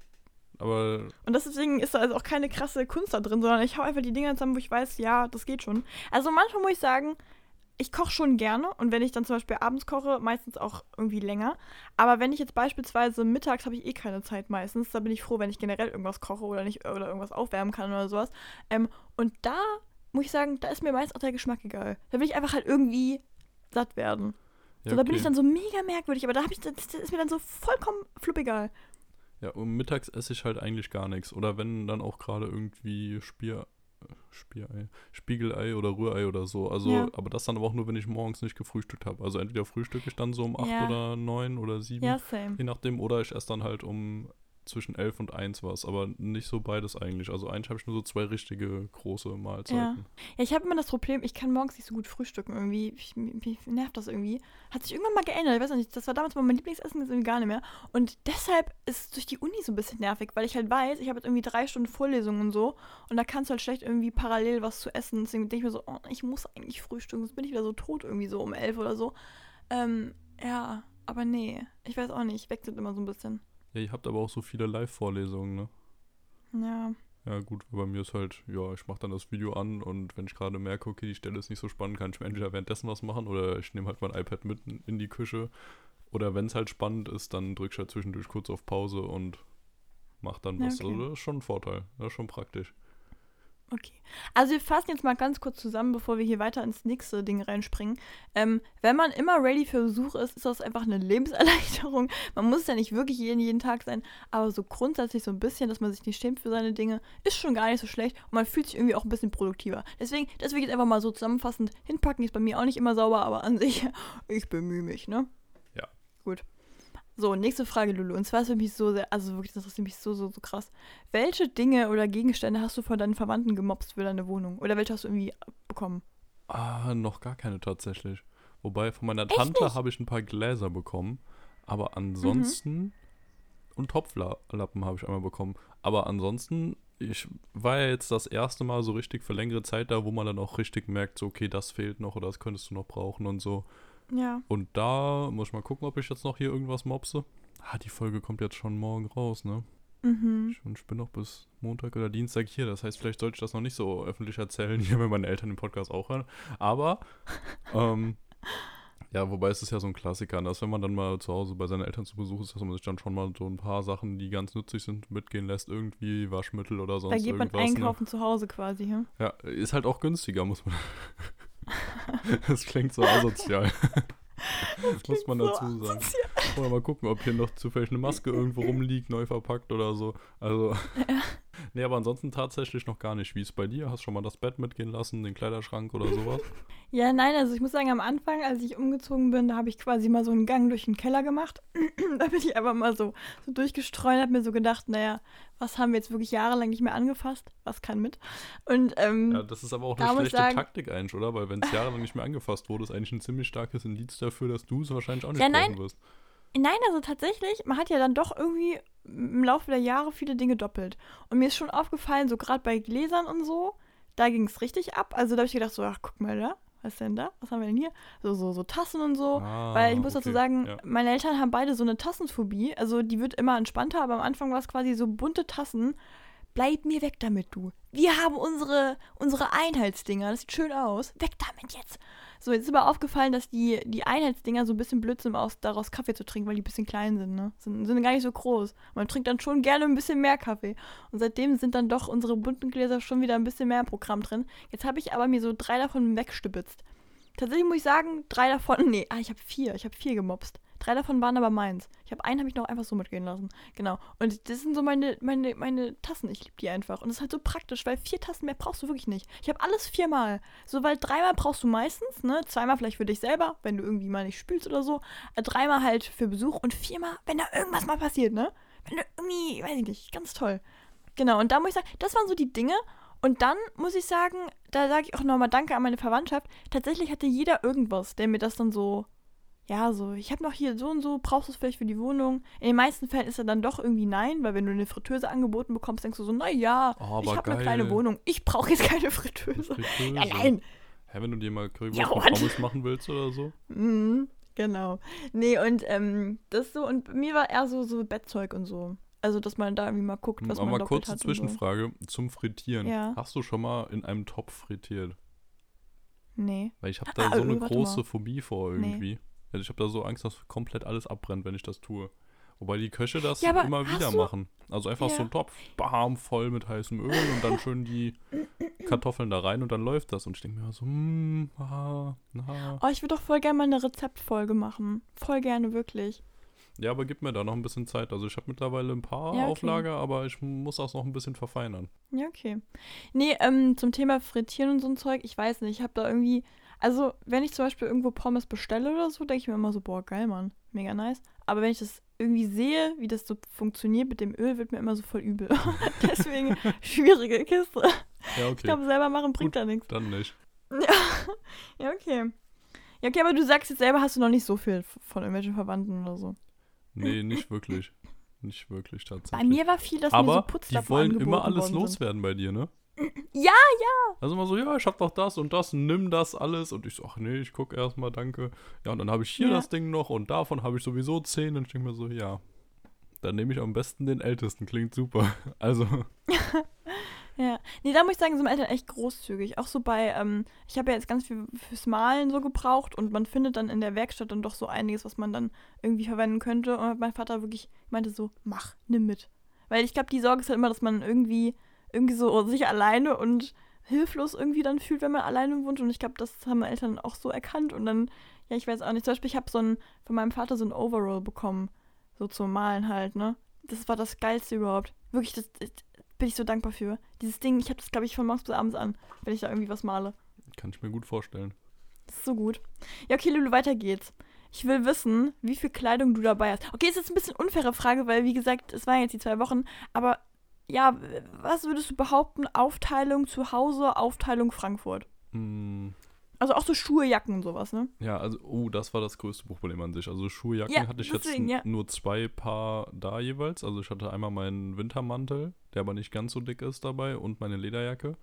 Aber Und deswegen ist da also auch keine krasse Kunst da drin, sondern ich hau einfach die Dinger zusammen, wo ich weiß, ja, das geht schon. Also manchmal muss ich sagen, ich koche schon gerne und wenn ich dann zum Beispiel abends koche, meistens auch irgendwie länger. Aber wenn ich jetzt beispielsweise mittags habe ich eh keine Zeit meistens, da bin ich froh, wenn ich generell irgendwas koche oder nicht oder irgendwas aufwärmen kann oder sowas. Ähm, und da muss ich sagen, da ist mir meist auch der Geschmack egal. Da will ich einfach halt irgendwie satt werden. ja, So, da bin ich dann so mega merkwürdig, aber da ich, das, das ist mir dann so vollkommen fluppegal. Ja, und mittags esse ich halt eigentlich gar nichts. Oder wenn, dann auch gerade irgendwie Spier, äh, Spierei, Spiegelei oder Rührei oder so. Also, Ja. aber das dann aber auch nur, wenn ich morgens nicht gefrühstückt habe. Also entweder frühstücke ich dann so um 8 Ja. oder 9 oder 7, Ja, same. je nachdem. Oder ich esse dann halt um zwischen 11 und 1 was. Aber nicht so beides eigentlich. Also eigentlich habe ich nur so zwei richtige große Mahlzeiten. Ja, ich habe immer das Problem, ich kann morgens nicht so gut frühstücken irgendwie. Ich, mich nervt das irgendwie. Hat sich irgendwann mal geändert. Ich weiß nicht, das war damals mal mein Lieblingsessen, jetzt irgendwie gar nicht mehr. Und deshalb ist es durch die Uni so ein bisschen nervig, weil ich halt weiß, ich habe jetzt irgendwie drei Stunden Vorlesungen und so. Und da kannst du halt schlecht irgendwie parallel was zu essen. Deswegen denke ich mir so, oh, ich muss eigentlich frühstücken, sonst bin ich wieder so tot irgendwie so um elf oder so. Ähm, ja, aber nee, ich weiß auch nicht, wechselt immer so ein bisschen. Ja, ihr habt aber auch so viele Live-Vorlesungen, ne? Ja, Ja, gut, bei mir ist halt, ja, ich mache dann das Video an und wenn ich gerade merke, okay, die Stelle ist nicht so spannend, kann ich mir entweder währenddessen was machen oder ich nehme halt mein iPad mit in- die Küche. Oder wenn es halt spannend ist, dann drücke ich halt zwischendurch kurz auf Pause und mach dann Ja, was. okay. Also das ist schon ein Vorteil, das ist schon praktisch. Okay. Also wir fassen jetzt mal ganz kurz zusammen, bevor wir hier weiter ins nächste Ding reinspringen. Ähm, wenn man immer ready für Besuch ist, ist das einfach eine Lebenserleichterung. Man muss ja nicht wirklich jeden, jeden Tag sein, aber so grundsätzlich so ein bisschen, dass man sich nicht schämt für seine Dinge, ist schon gar nicht so schlecht und man fühlt sich irgendwie auch ein bisschen produktiver. Deswegen, das will ich jetzt einfach mal so zusammenfassend hinpacken. Ist bei mir auch nicht immer sauber, aber an sich, ich bemühe mich, ne? Ja. Gut. So, nächste Frage, Lulu. Und zwar ist für mich so sehr, also wirklich, das interessiert mich so, so, so krass. Welche Dinge oder Gegenstände hast du von deinen Verwandten gemobst für deine Wohnung? Oder welche hast du irgendwie bekommen? Ah, noch gar keine tatsächlich. Wobei von meiner Echt Tante habe ich ein paar Gläser bekommen, aber ansonsten Mhm. und Topflappen habe ich einmal bekommen. Aber ansonsten, ich war ja jetzt das erste Mal so richtig für längere Zeit da, wo man dann auch richtig merkt, so, okay, das fehlt noch oder das könntest du noch brauchen und so. Ja. Und da muss ich mal gucken, ob ich jetzt noch hier irgendwas mopse. Ah, die Folge kommt jetzt schon morgen raus, ne? Mhm. Ich, und ich bin noch bis Montag oder Dienstag hier. Das heißt, vielleicht sollte ich das noch nicht so öffentlich erzählen, hier, wenn meine Eltern den Podcast auch hören. Aber, ähm, ja, wobei es ist ja so ein Klassiker, dass wenn man dann mal zu Hause bei seinen Eltern zu Besuch ist, dass man sich dann schon mal so ein paar Sachen, die ganz nützlich sind, mitgehen lässt. Irgendwie Waschmittel oder sonst Da geht man irgendwas. einkaufen zu Hause quasi? Ne? Ja, ist halt auch günstiger, muss man. das klingt so asozial. Das muss man so dazu sagen. Oder mal gucken, ob hier noch zufällig eine Maske irgendwo rumliegt, neu verpackt oder so. Also. Nee, aber ansonsten tatsächlich noch gar nicht. Wie ist es bei dir? Hast du schon mal das Bett mitgehen lassen, den Kleiderschrank oder sowas? Ja, nein, also ich muss sagen, am Anfang, als ich umgezogen bin, da habe ich quasi mal so einen Gang durch den Keller gemacht. da bin ich einfach mal so, so durchgestreut, habe mir so gedacht, naja, was haben wir jetzt wirklich jahrelang nicht mehr angefasst? Was kann mit? Und ähm, Ja, das ist aber auch eine schlechte sagen- Taktik eigentlich, oder? Weil wenn es jahrelang nicht mehr angefasst wurde, ist eigentlich ein ziemlich starkes Indiz dafür, dass du es wahrscheinlich auch nicht Ja, brauchen wirst. Nein, also tatsächlich, man hat ja dann doch irgendwie im Laufe der Jahre viele Dinge doppelt. Und mir ist schon aufgefallen, so gerade bei Gläsern und so, da ging es richtig ab. Also da habe ich gedacht, so, ach, guck mal da, was ist denn da? Was haben wir denn hier? So, so, so Tassen und so. Ah, Weil ich muss dazu okay, sagen, ja. meine Eltern haben beide so eine Tassenphobie. Also die wird immer entspannter, aber am Anfang war es quasi so bunte Tassen. Bleib mir weg damit, du. Wir haben unsere, unsere Einheitsdinger. Das sieht schön aus. Weg damit jetzt. So, jetzt ist aber aufgefallen, dass die, die Einheitsdinger so ein bisschen blöd sind, aus, daraus Kaffee zu trinken, weil die ein bisschen klein sind, ne? Sind, sind gar nicht so groß. Man trinkt dann schon gerne ein bisschen mehr Kaffee. Und seitdem sind dann doch unsere bunten Gläser schon wieder ein bisschen mehr im Programm drin. Jetzt habe ich aber mir so drei davon weggestibitzt. Tatsächlich muss ich sagen, drei davon, nee, ah, ich habe vier, ich habe vier gemobst. Drei davon waren aber meins. Ich habe einen habe ich noch einfach so mitgehen lassen. Genau. Und das sind so meine, meine, meine Tassen. Ich liebe die einfach. Und das ist halt so praktisch, weil vier Tassen mehr brauchst du wirklich nicht. Ich habe alles viermal. So, weil dreimal brauchst du meistens, ne? Zweimal vielleicht für dich selber, wenn du irgendwie mal nicht spülst oder so. Äh, Dreimal halt für Besuch und viermal, wenn da irgendwas mal passiert, ne? Wenn du irgendwie, weiß ich nicht, ganz toll. Genau, und da muss ich sagen, das waren so die Dinge. Und dann muss ich sagen, da sage ich auch nochmal Danke an meine Verwandtschaft. Tatsächlich hatte jeder irgendwas, der mir das dann so, ja, so, ich habe noch hier so und so, brauchst du es vielleicht für die Wohnung? In den meisten Fällen ist er dann doch irgendwie nein, weil wenn du eine Fritteuse angeboten bekommst, denkst du so, naja, Oh, ich habe eine kleine. Wohnung, ich brauche jetzt keine Fritteuse. Fritteuse. Ja, nein. Hä, wenn du dir mal Currywurst Ja, what? Pommes machen willst oder so? Mhm, genau. Nee, und ähm, das so, und mir war eher so, so Bettzeug und so. Also, dass man da irgendwie mal guckt, was Aber man mal kurze hat und so. Zwischenfrage zum Frittieren. Ja. Hast du schon mal in einem Topf frittiert? Nee. Weil ich habe da Ah, so eine große mal. Phobie vor Nee. irgendwie. Also ich habe da so Angst, dass komplett alles abbrennt, wenn ich das tue. Wobei die Köche das Ja, immer wieder du- machen. Also einfach so Ja. ein Topf, bam, voll mit heißem Öl und dann schön die Kartoffeln da rein und dann läuft das. Und ich denke mir so, hm, ah, na. Oh, ich würde doch voll gerne mal eine Rezeptfolge machen. Voll gerne, wirklich. Ja, aber gib mir da noch ein bisschen Zeit. Also ich habe mittlerweile ein paar Ja, okay. Auflager, aber ich muss das noch ein bisschen verfeinern. Ja, okay. Nee, ähm, zum Thema Frittieren und so ein Zeug, ich weiß nicht, ich habe da irgendwie, also wenn ich zum Beispiel irgendwo Pommes bestelle oder so, denke ich mir immer so, boah, geil, Mann, mega nice. Aber wenn ich das irgendwie sehe, wie das so funktioniert mit dem Öl, wird mir immer so voll übel. Deswegen schwierige Kiste. Ja, Ich okay. glaube, selber machen bringt Gut. da nichts. Dann nicht. Ja, okay. Ja, okay, aber du sagst jetzt selber, hast du noch nicht so viel von irgendwelchen Verwandten oder so. Nee, nicht wirklich. Nicht wirklich tatsächlich. Bei mir war viel, dass mir so aber Putzlappen die wollen immer alles loswerden bei dir, ne? Ja, Also immer so, ja, ich hab doch das und das, nimm das alles. Und ich so, ach nee, ich guck erstmal, danke. Ja, und dann habe ich hier Ja. das Ding noch und davon habe ich sowieso zehn. Und ich denke mir so, ja, dann nehme ich am besten den ältesten, klingt super. Also, Ja, nee, da muss ich sagen, sind meine Eltern echt großzügig. Auch so bei, ähm, ich habe ja jetzt ganz viel fürs Malen so gebraucht und man findet dann in der Werkstatt dann doch so einiges, was man dann irgendwie verwenden könnte. Und mein Vater wirklich meinte so, mach, nimm mit. Weil ich glaube, die Sorge ist halt immer, dass man irgendwie, irgendwie so sich alleine und hilflos irgendwie dann fühlt, wenn man alleine wohnt. Und ich glaube, das haben meine Eltern auch so erkannt. Und dann, ja, ich weiß auch nicht, zum Beispiel, ich habe so ein, von meinem Vater so ein Overall bekommen, so zum Malen halt, ne? Das war das Geilste überhaupt. Wirklich, das, das bin ich so dankbar für. Dieses Ding, ich habe das, glaube ich, von morgens bis abends an, wenn ich da irgendwie was male. kann ich mir gut vorstellen. Das ist so gut. Ja, okay, Lulu, weiter geht's. Ich will wissen, wie viel Kleidung du dabei hast. Okay, ist jetzt ein bisschen unfaire Frage, weil, wie gesagt, es waren jetzt die zwei Wochen. Aber ja, was würdest du behaupten? Aufteilung zu Hause, Aufteilung Frankfurt? Hm, Also auch so Schuhe, Jacken und sowas, ne? Ja, also, oh, das war das größte Problem an sich. Also Schuhe, Jacken Ja, hatte ich deswegen, jetzt ja. nur zwei Paar da jeweils. Also ich hatte einmal meinen Wintermantel, der aber nicht ganz so dick ist dabei, und meine Lederjacke.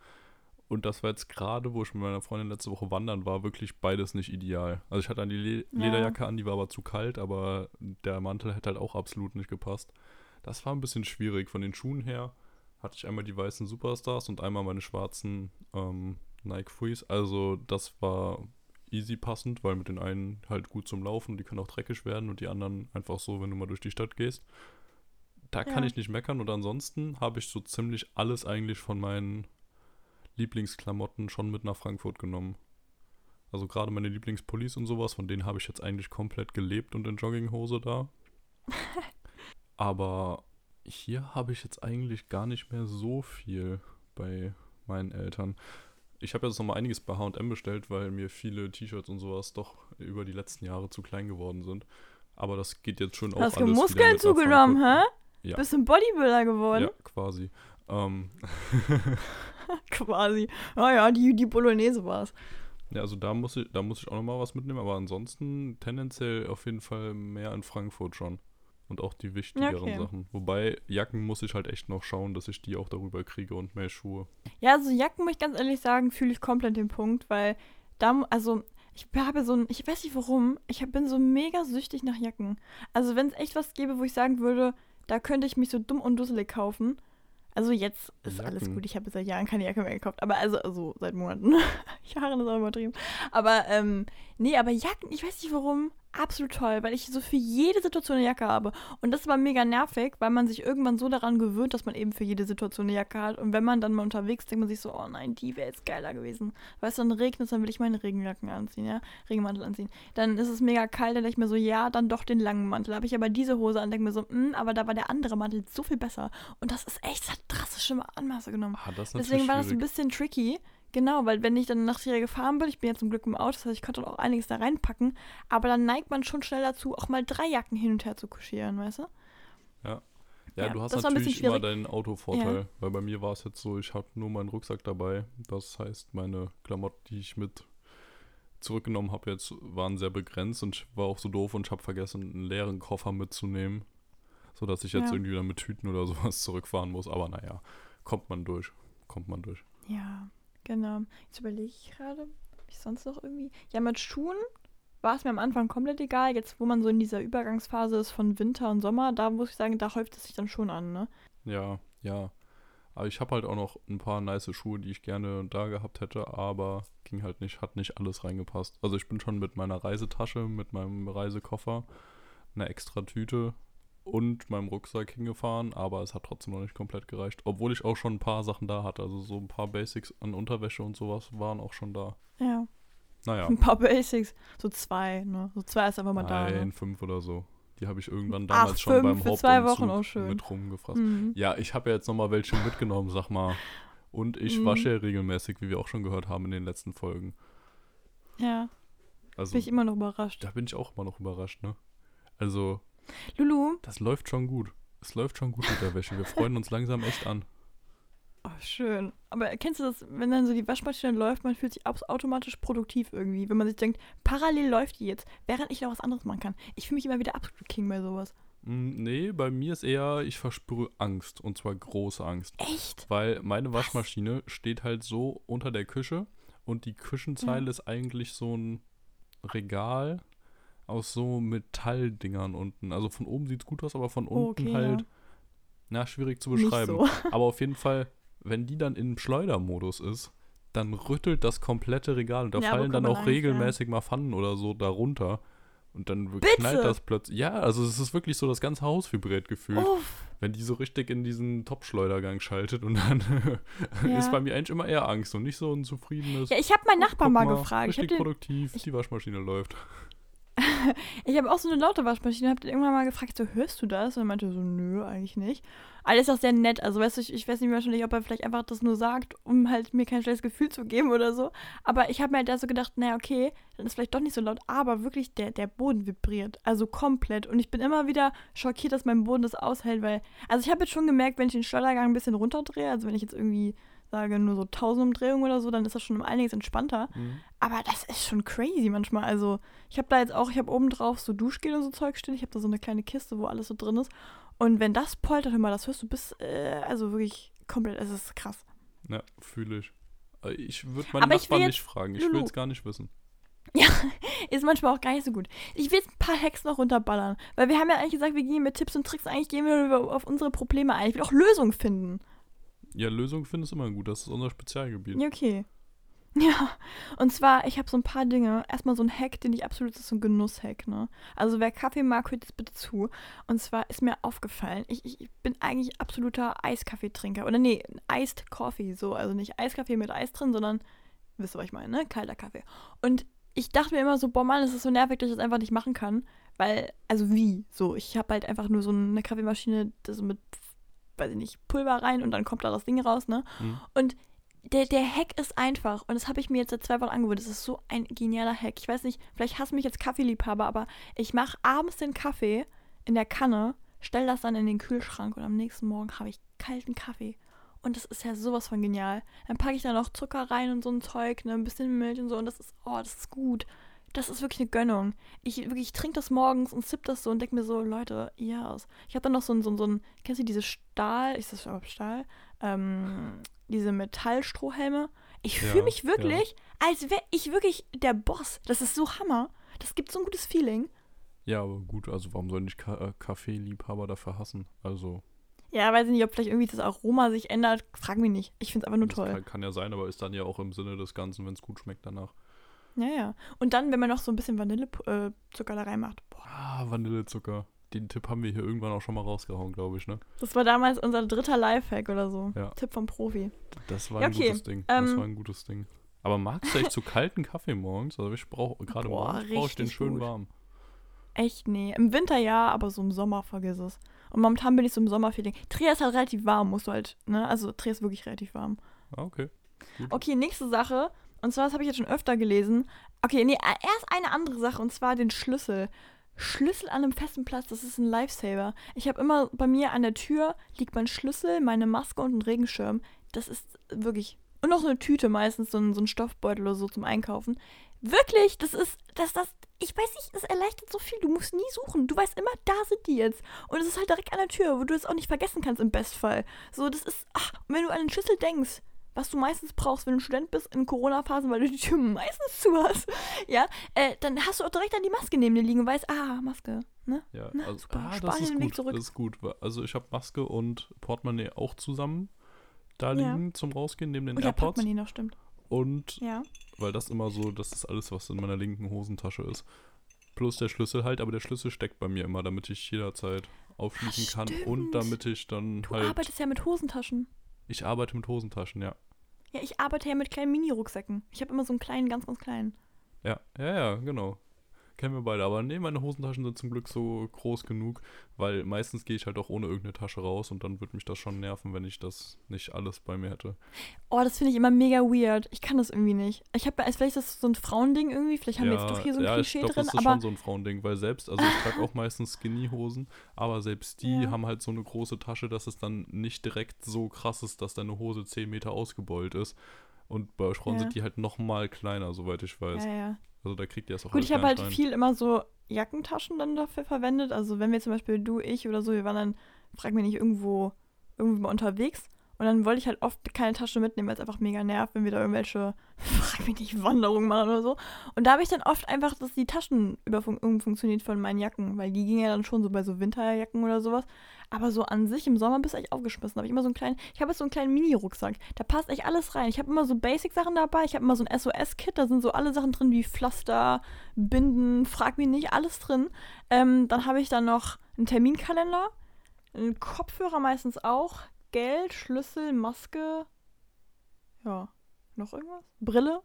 Und das war jetzt gerade, wo ich mit meiner Freundin letzte Woche wandern war, wirklich beides nicht ideal. Also ich hatte dann die Le Ja. Lederjacke an, die war aber zu kalt, aber der Mantel hätte halt auch absolut nicht gepasst. Das war ein bisschen schwierig. Von den Schuhen her hatte ich einmal die weißen Superstars und einmal meine schwarzen ähm, Nike Freeze. Also das war easy passend, weil mit den einen halt gut zum Laufen, die können auch dreckig werden und die anderen einfach so, wenn du mal durch die Stadt gehst. Da kann Ja. ich nicht meckern und ansonsten habe ich so ziemlich alles eigentlich von meinen Lieblingsklamotten schon mit nach Frankfurt genommen. Also gerade meine Lieblingspullis und sowas, von denen habe ich jetzt eigentlich komplett gelebt und in Jogginghose da. Aber hier habe ich jetzt eigentlich gar nicht mehr so viel bei meinen Eltern. Ich habe jetzt noch mal einiges bei H&M bestellt, weil mir viele T-Shirts und sowas doch über die letzten Jahre zu klein geworden sind. Aber das geht jetzt schon auch Hast du alles wieder Muskeln mit nach zugenommen, hä? Ja. Bist du ein Bodybuilder geworden? Ja, quasi. Ähm, Quasi. Ah ja, die, die Bolognese war's. ja, also da muss ich, da muss ich auch noch mal was mitnehmen, aber ansonsten tendenziell auf jeden Fall mehr in Frankfurt schon. Und auch die wichtigeren okay. Sachen. Wobei, Jacken muss ich halt echt noch schauen, dass ich die auch darüber kriege und mehr Schuhe. Ja, also Jacken, muss ich ganz ehrlich sagen, fühle ich komplett den Punkt, weil da, also ich habe so ein, ich weiß nicht warum, ich hab, bin so mega süchtig nach Jacken. Also wenn es echt was gäbe, wo ich sagen würde, da könnte ich mich so dumm und dusselig kaufen. Also jetzt ist alles Jacken. gut, ich habe seit Jahren keine Jacke mehr gekauft, aber also, also seit Monaten. Jahren ist auch übertrieben. Aber ähm, nee, aber Jacken, ich weiß nicht warum, absolut toll, weil ich so für jede Situation eine Jacke habe. Und das war mega nervig, weil man sich irgendwann so daran gewöhnt, dass man eben für jede Situation eine Jacke hat. Und wenn man dann mal unterwegs ist, denkt man sich so, oh nein, die wäre jetzt geiler gewesen. Weißt du, dann regnet es, dann will ich meine Regenjacken anziehen, ja, Regenmantel anziehen. Dann ist es mega kalt, dann denke ich mir so, ja, dann doch den langen Mantel. Habe ich aber diese Hose an, denke mir so, hm, aber da war der andere Mantel so viel besser. Und das ist echt, das hat drastische Anmaße genommen. Ah, Deswegen war das ein bisschen tricky. Genau, weil wenn ich dann nach Sierra gefahren bin, ich bin ja zum Glück im Auto, das heißt, ich konnte auch einiges da reinpacken, aber dann neigt man schon schnell dazu, auch mal drei Jacken hin und her zu kuschieren, weißt du? Ja, Ja, du hast natürlich immer deinen Autovorteil, weil bei mir war es jetzt so, ich habe nur meinen Rucksack dabei. Das heißt, meine Klamotten, die ich mit zurückgenommen habe, jetzt waren sehr begrenzt und ich war auch so doof und ich habe vergessen, einen leeren Koffer mitzunehmen, sodass ich jetzt Ja. irgendwie wieder mit Tüten oder sowas zurückfahren muss. Aber naja, kommt man durch. Kommt man durch. Ja, genau. Jetzt überlege ich gerade, ob ich sonst noch irgendwie. Ja, mit Schuhen war es mir am Anfang komplett egal. Jetzt, wo man so in dieser Übergangsphase ist von Winter und Sommer, da muss ich sagen, da häuft es sich dann schon an, ne? Ja, ja. Aber ich habe halt auch noch ein paar nice Schuhe, die ich gerne da gehabt hätte, aber ging halt nicht, hat nicht alles reingepasst. Also ich bin schon mit meiner Reisetasche, mit meinem Reisekoffer, einer extra Tüte und meinem Rucksack hingefahren, aber es hat trotzdem noch nicht komplett gereicht. Obwohl ich auch schon ein paar Sachen da hatte. Also so ein paar Basics an Unterwäsche und sowas waren auch schon da. Ja. Naja, Ein paar Basics. So zwei, ne? So zwei ist einfach mal da. nein, Ne? fünf oder so. Die habe ich irgendwann Ach, damals schon fünf beim für zwei Wochen, oh, schön. mit rumgefasst. Mhm. Ja, ich habe ja jetzt nochmal welche mitgenommen, sag mal. Und ich Mhm. wasche ja regelmäßig, wie wir auch schon gehört haben in den letzten Folgen. Ja, Also bin ich immer noch überrascht. da bin ich auch immer noch überrascht, ne? Also, Lulu, das läuft schon gut. Es läuft schon gut mit der Wäsche. Wir freuen uns langsam echt an. oh, schön. Aber kennst du das, wenn dann so die Waschmaschine läuft, man fühlt sich automatisch produktiv irgendwie, wenn man sich denkt, parallel läuft die jetzt, während ich noch was anderes machen kann. Ich fühle mich immer wieder absolut King bei sowas. Mm, Nee, bei mir ist eher, ich verspüre Angst. Und zwar große Angst. Echt? Weil meine Waschmaschine steht halt so unter der Küche und die Küchenzeile ist eigentlich so ein Regal aus so Metalldingern unten. Also von oben sieht es gut aus, aber von unten Okay, halt, ja. na, schwierig zu beschreiben. so. Aber auf jeden Fall, wenn die dann im Schleudermodus ist, dann rüttelt das komplette Regal und da Ja, fallen dann auch regelmäßig mal Pfannen oder so darunter. Und dann Bitte? knallt das plötzlich. Ja, also es ist wirklich so, das ganze Haus vibriert gefühlt Uff. wenn die so richtig in diesen Top-Schleudergang schaltet und dann Ja. ist bei mir eigentlich immer eher Angst und nicht so ein zufriedenes. Ja, ich habe meinen "Oh, Nachbarn guck mal gefragt. Ich Richtig den, produktiv, die Waschmaschine läuft. ich hab auch so eine laute Waschmaschine, habe den irgendwann mal gefragt, so, hörst du das? Und er meinte so, nö, eigentlich nicht. Alles ist auch sehr nett. Also, weißt du, ich, ich weiß nicht wahrscheinlich, ob er vielleicht einfach das nur sagt, um halt mir kein schlechtes Gefühl zu geben oder so. Aber ich habe mir halt da so gedacht, naja, okay, dann ist vielleicht doch nicht so laut, aber wirklich der, der Boden vibriert. Also komplett. Und ich bin immer wieder schockiert, dass mein Boden das aushält, weil, also ich habe jetzt schon gemerkt, wenn ich den Schleudergang ein bisschen runterdrehe, also wenn ich jetzt irgendwie sage nur so 1000 Umdrehungen oder so, dann ist das schon um einiges entspannter. Mhm. Aber das ist schon crazy manchmal. Also, ich habe da jetzt auch, ich habe oben drauf so Duschgel und so Zeug stehen. Ich habe da so eine kleine Kiste, wo alles so drin ist. Und wenn das poltert, hör mal, das hörst du bis, äh, also wirklich komplett, es ist krass. Ja, fühle ich. Äh, Ich würde meine Aber ich will Nachbarn nicht fragen. Ich will es gar nicht wissen. Ist manchmal auch gar nicht so gut. Ich will jetzt ein paar Hacks noch runterballern. Weil wir haben ja eigentlich gesagt, wir gehen mit Tipps und Tricks, eigentlich gehen wir auf unsere Probleme ein. Ich will auch Lösungen finden. Ja, Lösung finde ich immer gut. Das ist unser Spezialgebiet. Ja, okay. Ja, und zwar, ich habe so ein paar Dinge. Erstmal so ein Hack, den ich absolut, das ist so ein Genusshack, ne? Also wer Kaffee mag, hört jetzt bitte zu. Und zwar ist mir aufgefallen, ich, ich, bin eigentlich absoluter Eiskaffeetrinker. Oder nee, Iced Coffee, so. Also nicht Eiskaffee mit Eis drin, sondern, wisst ihr, was ich meine, ne? Kalter Kaffee. Und ich dachte mir immer so, boah Mann, es ist so nervig, dass ich das einfach nicht machen kann. Weil, also wie? So, ich habe halt einfach nur so eine Kaffeemaschine, das mit, weiß ich nicht, Pulver rein und dann kommt da das Ding raus, ne? Mhm. Und der, der Hack ist einfach, und das habe ich mir jetzt seit zwei Wochen angewöhnt. Das ist so ein genialer Hack. Ich weiß nicht, vielleicht hassen mich jetzt Kaffeeliebhaber, aber ich mache abends den Kaffee in der Kanne, stell das dann in den Kühlschrank und am nächsten Morgen habe ich kalten Kaffee. Und das ist ja sowas von genial. Dann packe ich da noch Zucker rein und so ein Zeug, ne, ein bisschen Milch und so. Und das ist, oh, das ist gut. Das ist wirklich eine Gönnung. Ich wirklich, ich trinke das morgens und sipp das so und denke mir so, Leute, ja aus. Ich habe dann noch so ein, so ein, so ein, kennst du diese Stahl, ist das überhaupt Stahl? Ähm, diese Metallstrohhelme. Ich fühle Ja, mich wirklich, als wäre ich wirklich der Boss. Das ist so Hammer. Das gibt so ein gutes Feeling. Ja, aber gut, also warum sollen nicht Ka äh, Kaffeeliebhaber dafür hassen? Also, Ja, weiß ich nicht, ob vielleicht irgendwie das Aroma sich ändert. Frag mich nicht. Ich finde es einfach nur das toll. kann, kann ja sein, aber ist dann ja auch im Sinne des Ganzen, wenn es gut schmeckt danach. Ja, ja. Und dann, wenn man noch so ein bisschen Vanillezucker da reinmacht. Boah, Ah, Vanillezucker. Den Tipp haben wir hier irgendwann auch schon mal rausgehauen, glaube ich, ne? das war damals unser dritter Lifehack oder so. Ja. Tipp vom Profi. Das war ein okay, gutes Ding. Das ähm, war ein gutes Ding. Aber magst du echt so kalten Kaffee morgens? Also ich brauche gerade morgens brauche ich den schön gut. warm. Echt, nee. Im Winter ja, aber so im Sommer vergiss es. Und momentan bin ich so im Sommerfeeling. Trier ist halt relativ warm, musst du halt, ne? Also Trier ist wirklich relativ warm. Ah, okay. Okay, nächste Sache. Und zwar, das habe ich jetzt schon öfter gelesen. Okay, nee, erst eine andere Sache, und zwar den Schlüssel. Schlüssel an einem festen Platz, das ist ein Lifesaver. Ich habe immer bei mir an der Tür liegt mein Schlüssel, meine Maske und ein Regenschirm. Das ist wirklich. Und noch so eine Tüte meistens, so ein, so ein Stoffbeutel oder so zum Einkaufen. Wirklich, das ist, das, das, ich weiß nicht, es erleichtert so viel. Du musst nie suchen. Du weißt immer, da sind die jetzt. Und es ist halt direkt an der Tür, wo du es auch nicht vergessen kannst im Bestfall. So, das ist, ach, wenn du an den Schlüssel denkst, was du meistens brauchst, wenn du Student bist in Corona-Phasen, weil du die Tür meistens zu hast, ja, äh, dann hast du auch direkt an die Maske neben dir liegen und weißt, ah, Maske, ne? Ja, Na, also, super. ah, Spar das ist den Weg gut. zurück. Das ist gut. Also ich habe Maske und Portemonnaie auch zusammen da Ja. liegen zum Rausgehen neben den Und ja, AirPods. Portemonnaie noch, stimmt. Und Ja. weil das immer so, das ist alles, was in meiner linken Hosentasche ist. Plus der Schlüssel halt, aber der Schlüssel steckt bei mir immer, damit ich jederzeit aufschließen Ach, kann und damit ich dann Du halt. arbeitest ja mit Hosentaschen. Ich arbeite mit Hosentaschen, ja. Ja, ich arbeite ja mit kleinen Mini-Rucksäcken. Ich habe immer so einen kleinen, ganz, ganz kleinen. Ja, ja, ja, genau. Kennen wir beide. Aber nee, meine Hosentaschen sind zum Glück so groß genug, weil meistens gehe ich halt auch ohne irgendeine Tasche raus und dann würde mich das schon nerven, wenn ich das nicht alles bei mir hätte. Oh, das finde ich immer mega weird. Ich kann das irgendwie nicht. Ich habe, vielleicht ist das so ein Frauending irgendwie. Vielleicht haben wir jetzt doch hier so ein ja, Klischee ich glaube, drin. das ist Aber schon so ein Frauending, weil selbst, also ich trage auch meistens Skinny-Hosen, aber selbst die Ja. haben halt so eine große Tasche, dass es dann nicht direkt so krass ist, dass deine Hose 10 Meter ausgebeult ist. Und bei Frauen Ja. sind die halt noch mal kleiner, soweit ich weiß. ja, ja. Also da kriegt ihr es auch Gut, ich habe halt rein. viel immer so Jackentaschen dann dafür verwendet. Also wenn wir zum Beispiel du, ich oder so, wir waren dann, frag mich nicht, irgendwo, irgendwo mal unterwegs. Und dann wollte ich halt oft keine Tasche mitnehmen, weil es einfach mega nervt, wenn wir da irgendwelche, frag mich nicht, Wanderungen machen oder so. Und da habe ich dann oft einfach, dass die Taschen funktioniert von meinen Jacken, weil die gingen ja dann schon so bei so Winterjacken oder sowas. Aber so an sich im Sommer bist du echt aufgeschmissen. Habe ich immer so einen kleinen, ich habe jetzt so einen kleinen Mini-Rucksack. Da passt echt alles rein. Ich habe immer so Basic-Sachen dabei. Ich habe immer so ein SOS-Kit. Da sind so alle Sachen drin wie Pflaster, Binden, frag mich nicht, alles drin. Ähm, dann habe ich dann noch einen Terminkalender, einen Kopfhörer meistens auch, Geld, Schlüssel, Maske. Ja, noch irgendwas? Brille.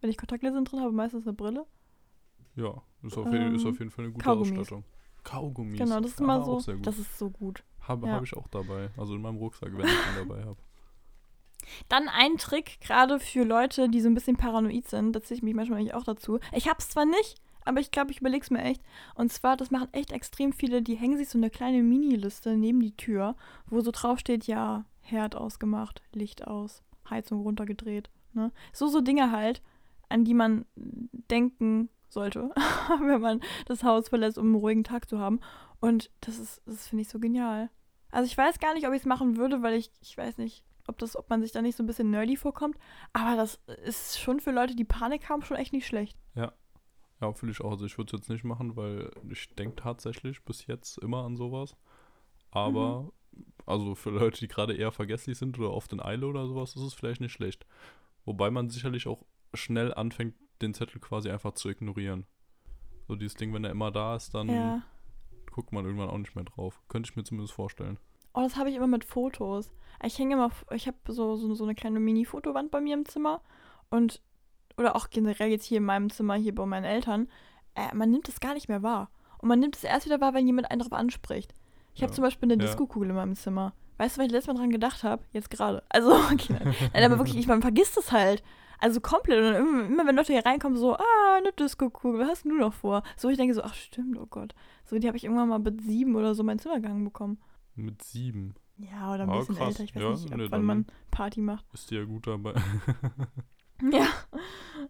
Wenn ich Kontaktlinsen drin habe, meistens eine Brille. Ja, ist auf, jeden, ist Ähm, auf jeden Fall eine gute Kaugummis. Ausstattung. Kaugummis. Genau, das ist Ah, immer auch so. Das ist so gut. Habe ja. hab ich auch dabei. Also in meinem Rucksack, wenn ich ihn dabei habe. Dann ein Trick, gerade für Leute, die so ein bisschen paranoid sind, da ziehe ich mich manchmal eigentlich auch dazu. Ich hab's zwar nicht, aber ich glaube, ich überlege es mir echt. Und zwar, das machen echt extrem viele, die hängen sich so eine kleine Mini-Liste neben die Tür, wo so drauf steht, ja, Herd ausgemacht, Licht aus, Heizung runtergedreht. Ne? So, so Dinge halt, an die man denken sollte, wenn man das Haus verlässt, um einen ruhigen Tag zu haben. Und das ist, das finde ich so genial. Also ich weiß gar nicht, ob ich es machen würde, weil ich, ich weiß nicht, ob das, ob man sich da nicht so ein bisschen nerdy vorkommt. Aber das ist schon für Leute, die Panik haben, schon echt nicht schlecht. Ja. Ja, fühle ich auch. Also ich würde es jetzt nicht machen, weil ich denke tatsächlich bis jetzt immer an sowas. Aber, mhm. also für Leute, die gerade eher vergesslich sind oder oft in Eile oder sowas, ist es vielleicht nicht schlecht. Wobei man sicherlich auch schnell anfängt, den Zettel quasi einfach zu ignorieren. So dieses Ding, wenn er immer da ist, dann ja. guckt man irgendwann auch nicht mehr drauf. Könnte ich mir zumindest vorstellen. Oh, das habe ich immer mit Fotos. Ich hänge immer, ich habe so, so, so eine kleine Mini-Fotowand bei mir im Zimmer und, oder auch generell jetzt hier in meinem Zimmer, hier bei meinen Eltern, äh, man nimmt es gar nicht mehr wahr. Und man nimmt es erst wieder wahr, wenn jemand einen darauf anspricht. Ich ja. habe zum Beispiel eine ja. Disco-Kugel in meinem Zimmer. Weißt du, wenn ich letztes Mal dran gedacht habe? Jetzt gerade. Also, okay, nein, aber wirklich, ich, man vergisst es halt. Also komplett. Und immer, immer, wenn Leute hier reinkommen, so, ah, eine Disco-Kugel, was hast du noch vor? So, ich denke so, ach stimmt, oh Gott. So, die habe ich irgendwann mal mit sieben oder so mein Zimmer gegangen bekommen. Mit sieben? Ja, oder ein bisschen krass. älter. Ich weiß ja, nicht, nee, wann man Party macht. Ist die ja gut dabei. ja,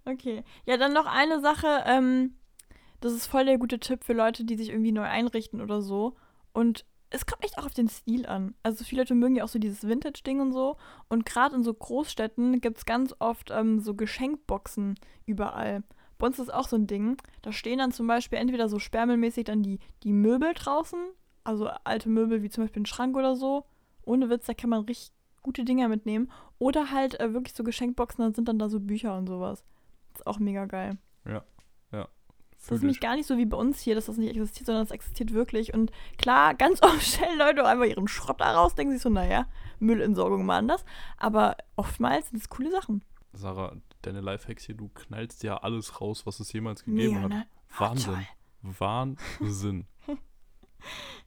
okay. Ja, dann noch eine Sache. Ähm, das ist voll der gute Tipp für Leute, die sich irgendwie neu einrichten oder so. Und es kommt echt auch auf den Stil an. Also viele Leute mögen ja auch so dieses Vintage-Ding und so. Und gerade in so Großstädten gibt es ganz oft ähm, so Geschenkboxen überall. Bei uns ist auch so ein Ding. Da stehen dann zum Beispiel entweder so sperrmelmäßig dann die, die Möbel draußen. Also alte Möbel wie zum Beispiel ein Schrank oder so. Ohne Witz, da kann man richtig gute Dinger mitnehmen. Oder halt äh, wirklich so Geschenkboxen, dann sind dann da so Bücher und sowas. Ist auch mega geil. Ja, ja. Das ist nämlich gar nicht so wie bei uns hier, dass das nicht existiert, sondern das existiert wirklich. Und klar, ganz oft stellen Leute auch einfach ihren Schrott da raus, denken sich so, naja, Müllentsorgung mal anders. Aber oftmals sind es coole Sachen. Sarah, deine Lifehacks hier, du knallst ja alles raus, was es jemals gegeben ja, hat. Ne? Wahnsinn. Wahnsinn.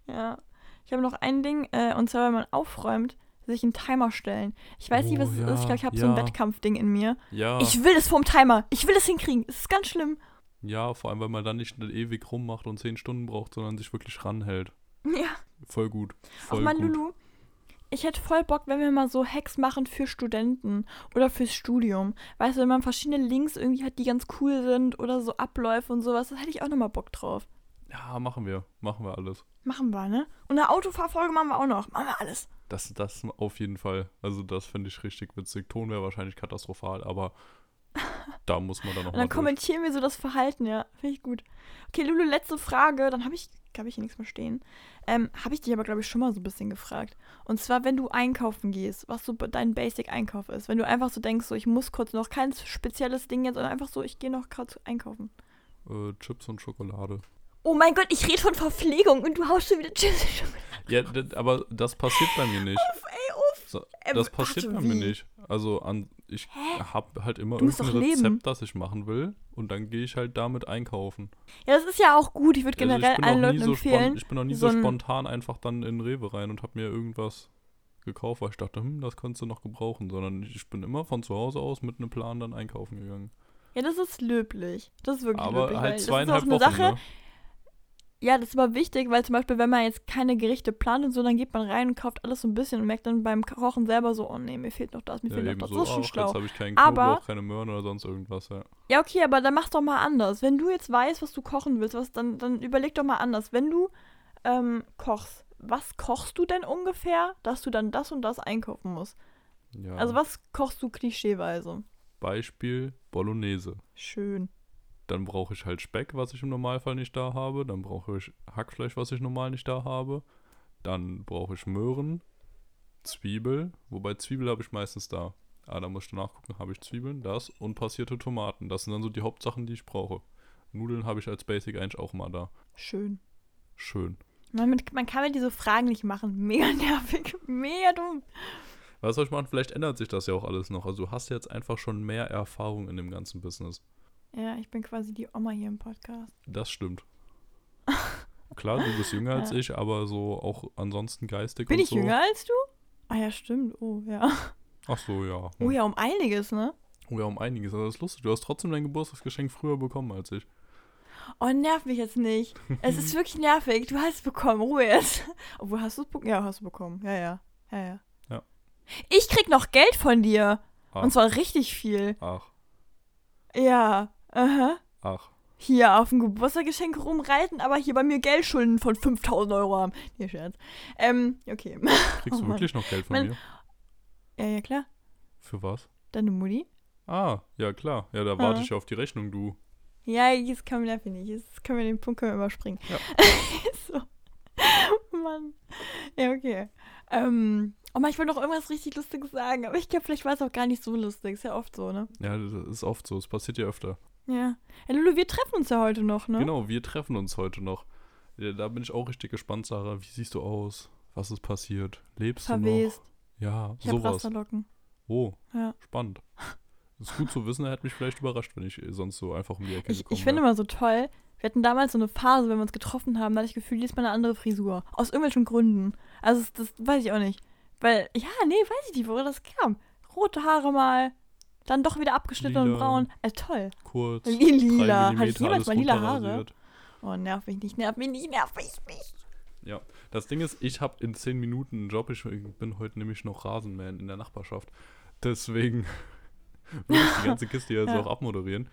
ja. Ich habe noch ein Ding, äh, und zwar, wenn man aufräumt, sich einen Timer stellen. Ich weiß oh, nicht, was es ist. Ich glaube, ich habe ja. so ein Wettkampfding in mir. Ja. Ich will es vorm Timer. Ich will es hinkriegen. Es ist ganz schlimm. Ja, vor allem, weil man dann nicht ewig rummacht und zehn Stunden braucht, sondern sich wirklich ranhält. Ja. Voll gut. Voll Ach man, gut. Lulu, ich hätte voll Bock, wenn wir mal so Hacks machen für Studenten oder fürs Studium. Weißt du, wenn man verschiedene Links irgendwie hat, die ganz cool sind oder so Abläufe und sowas, da hätte ich auch nochmal Bock drauf. Ja, machen wir. Machen wir alles. Machen wir, ne? Und eine Autofahrfolge machen wir auch noch. Machen wir alles. Das, das auf jeden Fall. Also, das finde ich richtig witzig. Ton wäre wahrscheinlich katastrophal, aber da muss man dann noch Und dann kommentieren wir so das Verhalten, ja. Finde ich gut. Okay, Lulu, letzte Frage. Dann habe ich, glaube ich, hier nichts mehr stehen. Ähm, habe ich dich aber, glaube ich, schon mal so ein bisschen gefragt. Und zwar, wenn du einkaufen gehst, was so dein Basic-Einkauf ist. Wenn du einfach so denkst, so, ich muss kurz noch kein spezielles Ding jetzt, sondern einfach so, ich gehe noch gerade einkaufen. Äh, Chips und Schokolade. Oh mein Gott, ich rede von Verpflegung und du haust schon wieder Chips. Ja, aber das passiert bei mir nicht. Uff, ey, uff. So, das ähm, passiert warte, bei mir nicht. Also an, ich habe halt immer irgendein Rezept, leben. das ich machen will und dann gehe ich halt damit einkaufen. Ja, das ist ja auch gut. Ich würde generell also ich allen Leuten so empfehlen. Ich bin noch nie so, so spontan einfach dann in Rewe rein und habe mir irgendwas gekauft, weil ich dachte, hm, das könntest du noch gebrauchen, sondern ich bin immer von zu Hause aus mit einem Plan dann einkaufen gegangen. Ja, das ist löblich. Das ist wirklich Aber löblich. halt zweieinhalb Wochen, Sache, ne? Ja, das ist aber wichtig, weil zum Beispiel, wenn man jetzt keine Gerichte plant und so, dann geht man rein und kauft alles so ein bisschen und merkt dann beim Kochen selber so, oh nee, mir fehlt noch das, mir ja, fehlt noch das. So, das ist schon schlau. Jetzt habe ich keinen Knoblauch, aber, keine Möhren oder sonst irgendwas, ja. Ja, okay, aber dann mach doch mal anders. Wenn du jetzt weißt, was du kochen willst, was, dann, dann überleg doch mal anders. Wenn du ähm, kochst, was kochst du denn ungefähr, dass du dann das und das einkaufen musst? Ja. Also was kochst du klischeeweise? Beispiel Bolognese. Schön. Dann brauche ich halt Speck, was ich im Normalfall nicht da habe. Dann brauche ich Hackfleisch, was ich normal nicht da habe. Dann brauche ich Möhren, Zwiebel, wobei Zwiebel habe ich meistens da. Ah, da muss ich nachgucken, habe ich Zwiebeln, das und passierte Tomaten. Das sind dann so die Hauptsachen, die ich brauche. Nudeln habe ich als Basic eigentlich auch mal da. Schön. Schön. Man, man kann mir diese Fragen nicht machen. Mega nervig. Mega dumm. Was soll ich machen? Vielleicht ändert sich das ja auch alles noch. Also du hast jetzt einfach schon mehr Erfahrung in dem ganzen Business. Ja, ich bin quasi die Oma hier im Podcast. Das stimmt. Klar, du bist jünger ja. als ich, aber so auch ansonsten geistig Bin ich so. jünger als du? Ah ja, stimmt. Oh, ja. Ach so, ja. Oh ja, um einiges, ne? Oh ja, um einiges. Aber das ist lustig. Du hast trotzdem dein Geburtstagsgeschenk früher bekommen als ich. Oh, nerv mich jetzt nicht. es ist wirklich nervig. Du hast es bekommen. Ruhe jetzt. Obwohl, hast du es bekommen? Ja, hast du bekommen. Ja, ja. Ja, ja. Ja. Ich krieg noch Geld von dir. Ach, Und zwar richtig viel. ach, Ja. Aha. ach. Hier auf dem Geburtstagsgeschenk rumreiten, aber hier bei mir Geldschulden von 5000 Euro haben. Nee, Scherz. Ähm, okay. Kriegst Oh du wirklich noch Geld von Mein- mir? Ja, ja, klar. Für was? Deine Mutti? Ah, ja klar. Ja, da warte Ja. ich auf die Rechnung, du. Ja, jetzt können wir dafür nicht. Jetzt können wir den Punkt können wir überspringen. Ja. so. Mann. Ja, okay. Ähm, oh Mann, ich wollte noch irgendwas richtig Lustiges sagen, aber ich glaube, vielleicht war es auch gar nicht so lustig. Ist ja oft so, ne? Ja, das ist oft so. Es passiert ja öfter. Ja. Ja, Lulu, wir treffen uns ja heute noch, ne? Genau, wir treffen uns heute noch. Da bin ich auch richtig gespannt, Sarah. Wie siehst du aus? Was ist passiert? Lebst du Verwest. noch? Ja, Ich sowas. Rasterlocken. Oh, Ja. spannend. Ist gut zu wissen, er hätte mich vielleicht überrascht, wenn ich sonst so einfach um die Ecke Ich, gekommen ich finde immer so toll, wir hatten damals so eine Phase, wenn wir uns getroffen haben, da hatte ich das Gefühl, jedes Mal eine andere Frisur. Aus irgendwelchen Gründen. Also das, das weiß ich auch nicht. Weil, ja, nee, weiß ich nicht, woher das kam. Rote Haare mal, dann doch wieder abgeschnitten und Lila. braun. Äh, toll. Kurz, Wie lila. Hatte ich alles mal lila Haare? Oh, nerv mich nicht, nerv mich nicht, nerv mich nicht. Ja, das Ding ist, ich habe in 10 Minuten einen Job. Ich bin heute nämlich noch Rasenmähen in der Nachbarschaft. Deswegen würde ich die ganze Kiste jetzt Ja. auch abmoderieren.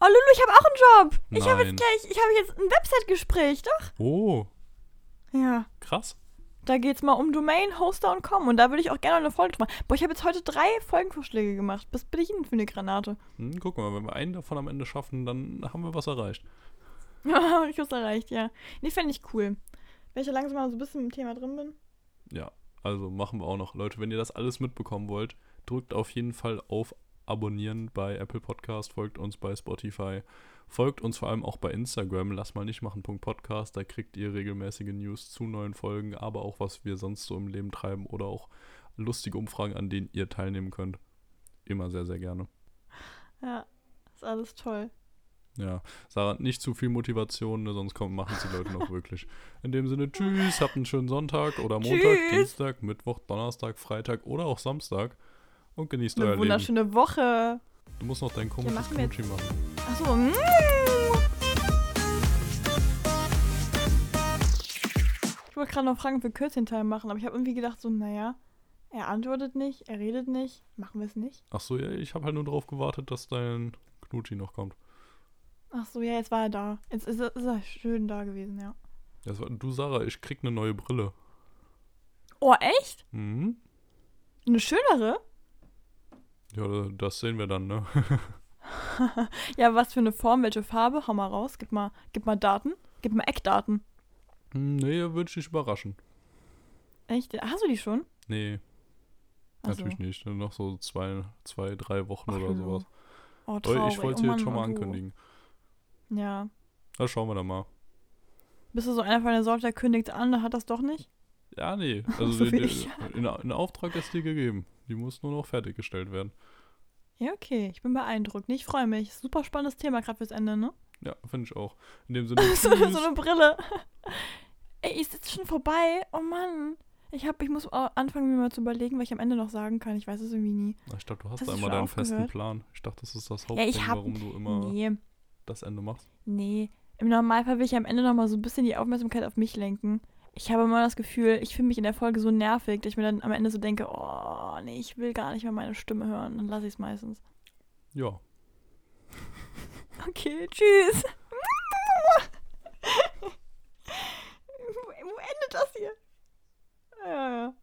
Oh, Lulu, ich habe auch einen Job. Ich habe Nein. jetzt gleich, ich habe jetzt ein Website-Gespräch, doch? Oh, Ja. krass. Da geht's mal um Domain, Hoster und Com. Und da würde ich auch gerne eine Folge machen. Boah, ich habe jetzt heute drei Folgenvorschläge gemacht. Was bin ich denn für eine Granate? Hm, guck mal, wenn wir einen davon am Ende schaffen, dann haben wir was erreicht. Ja, ich hab's erreicht, ja. Nee, fände ich cool. Wenn ich ja langsam mal so ein bisschen im Thema drin bin. Ja, also machen wir auch noch. Leute, wenn ihr das alles mitbekommen wollt, drückt auf jeden Fall auf Abonnieren bei Apple Podcast, folgt uns bei Spotify, folgt uns vor allem auch bei Instagram, lass mal nicht machen, Podcast, da kriegt ihr regelmäßige News zu neuen Folgen, aber auch was wir sonst so im Leben treiben oder auch lustige Umfragen, an denen ihr teilnehmen könnt. Immer sehr, sehr gerne. Ja, ist alles toll. Ja, Sarah, nicht zu viel Motivation, ne, sonst kommen, machen es die Leute noch wirklich. In dem Sinne, tschüss, habt einen schönen Sonntag oder Montag, Tschüss. Dienstag, Mittwoch, Donnerstag, Freitag oder auch Samstag und genießt Eine euer Leben. wunderschöne Woche. Du musst noch dein komisches machen wir jetzt. Knutschi machen. Achso. mm. Ich wollte gerade noch Fragen für Kürzchenteil machen, aber ich habe irgendwie gedacht, so, naja, er antwortet nicht, er redet nicht, machen wir es nicht. Ach so, ja, ich habe halt nur darauf gewartet, dass dein Knutschi noch kommt. Ach so, ja, jetzt war er da. Jetzt ist er, ist er schön da gewesen, ja. Das war, du, Sarah, ich krieg eine neue Brille. Oh, echt? Mhm. Eine schönere? Ja, das sehen wir dann, ne? Ja, was für eine Form, welche Farbe? Hau mal raus, gib mal, gib mal Daten. Gib mal Eckdaten. Hm, nee, würde ich dich überraschen. Echt? Hast du die schon? Nee, Ach so. natürlich nicht. Noch so zwei, zwei drei Wochen Ach, oder sowas. Oh, traurig. ich wollte oh, jetzt schon mal oh, ankündigen. Ja. Da schauen wir dann mal. Bist du so einer von der Sorte, der kündigt an, der hat das doch nicht? Ja, nee. Also So die, ich. in, in Auftrag ist dir gegeben. Die muss nur noch fertiggestellt werden. Ja, okay. Ich bin beeindruckt. Ich freue mich. Super spannendes Thema gerade fürs Ende, ne? Ja, finde ich auch. In dem Sinne, so, so eine Brille. Ey, ist jetzt schon vorbei? Oh Mann. Ich, hab, ich muss anfangen, mir mal zu überlegen, was ich am Ende noch sagen kann. Ich weiß es irgendwie nie. Ich dachte, du hast Hast einmal schon deinen festen aufgehört? Plan. Ich dachte, das ist das Ja, Hauptding, ich hab- warum du immer Nee, das Ende machst. nee. Im Normalfall will ich am Ende noch mal so ein bisschen die Aufmerksamkeit auf mich lenken ich habe immer das Gefühl, ich finde mich in der Folge so nervig, dass ich mir dann am Ende so denke, oh, nee, ich will gar nicht mehr meine Stimme hören. Dann lasse ich es meistens. Ja. Okay, tschüss. Wo endet das hier? Ja, ja.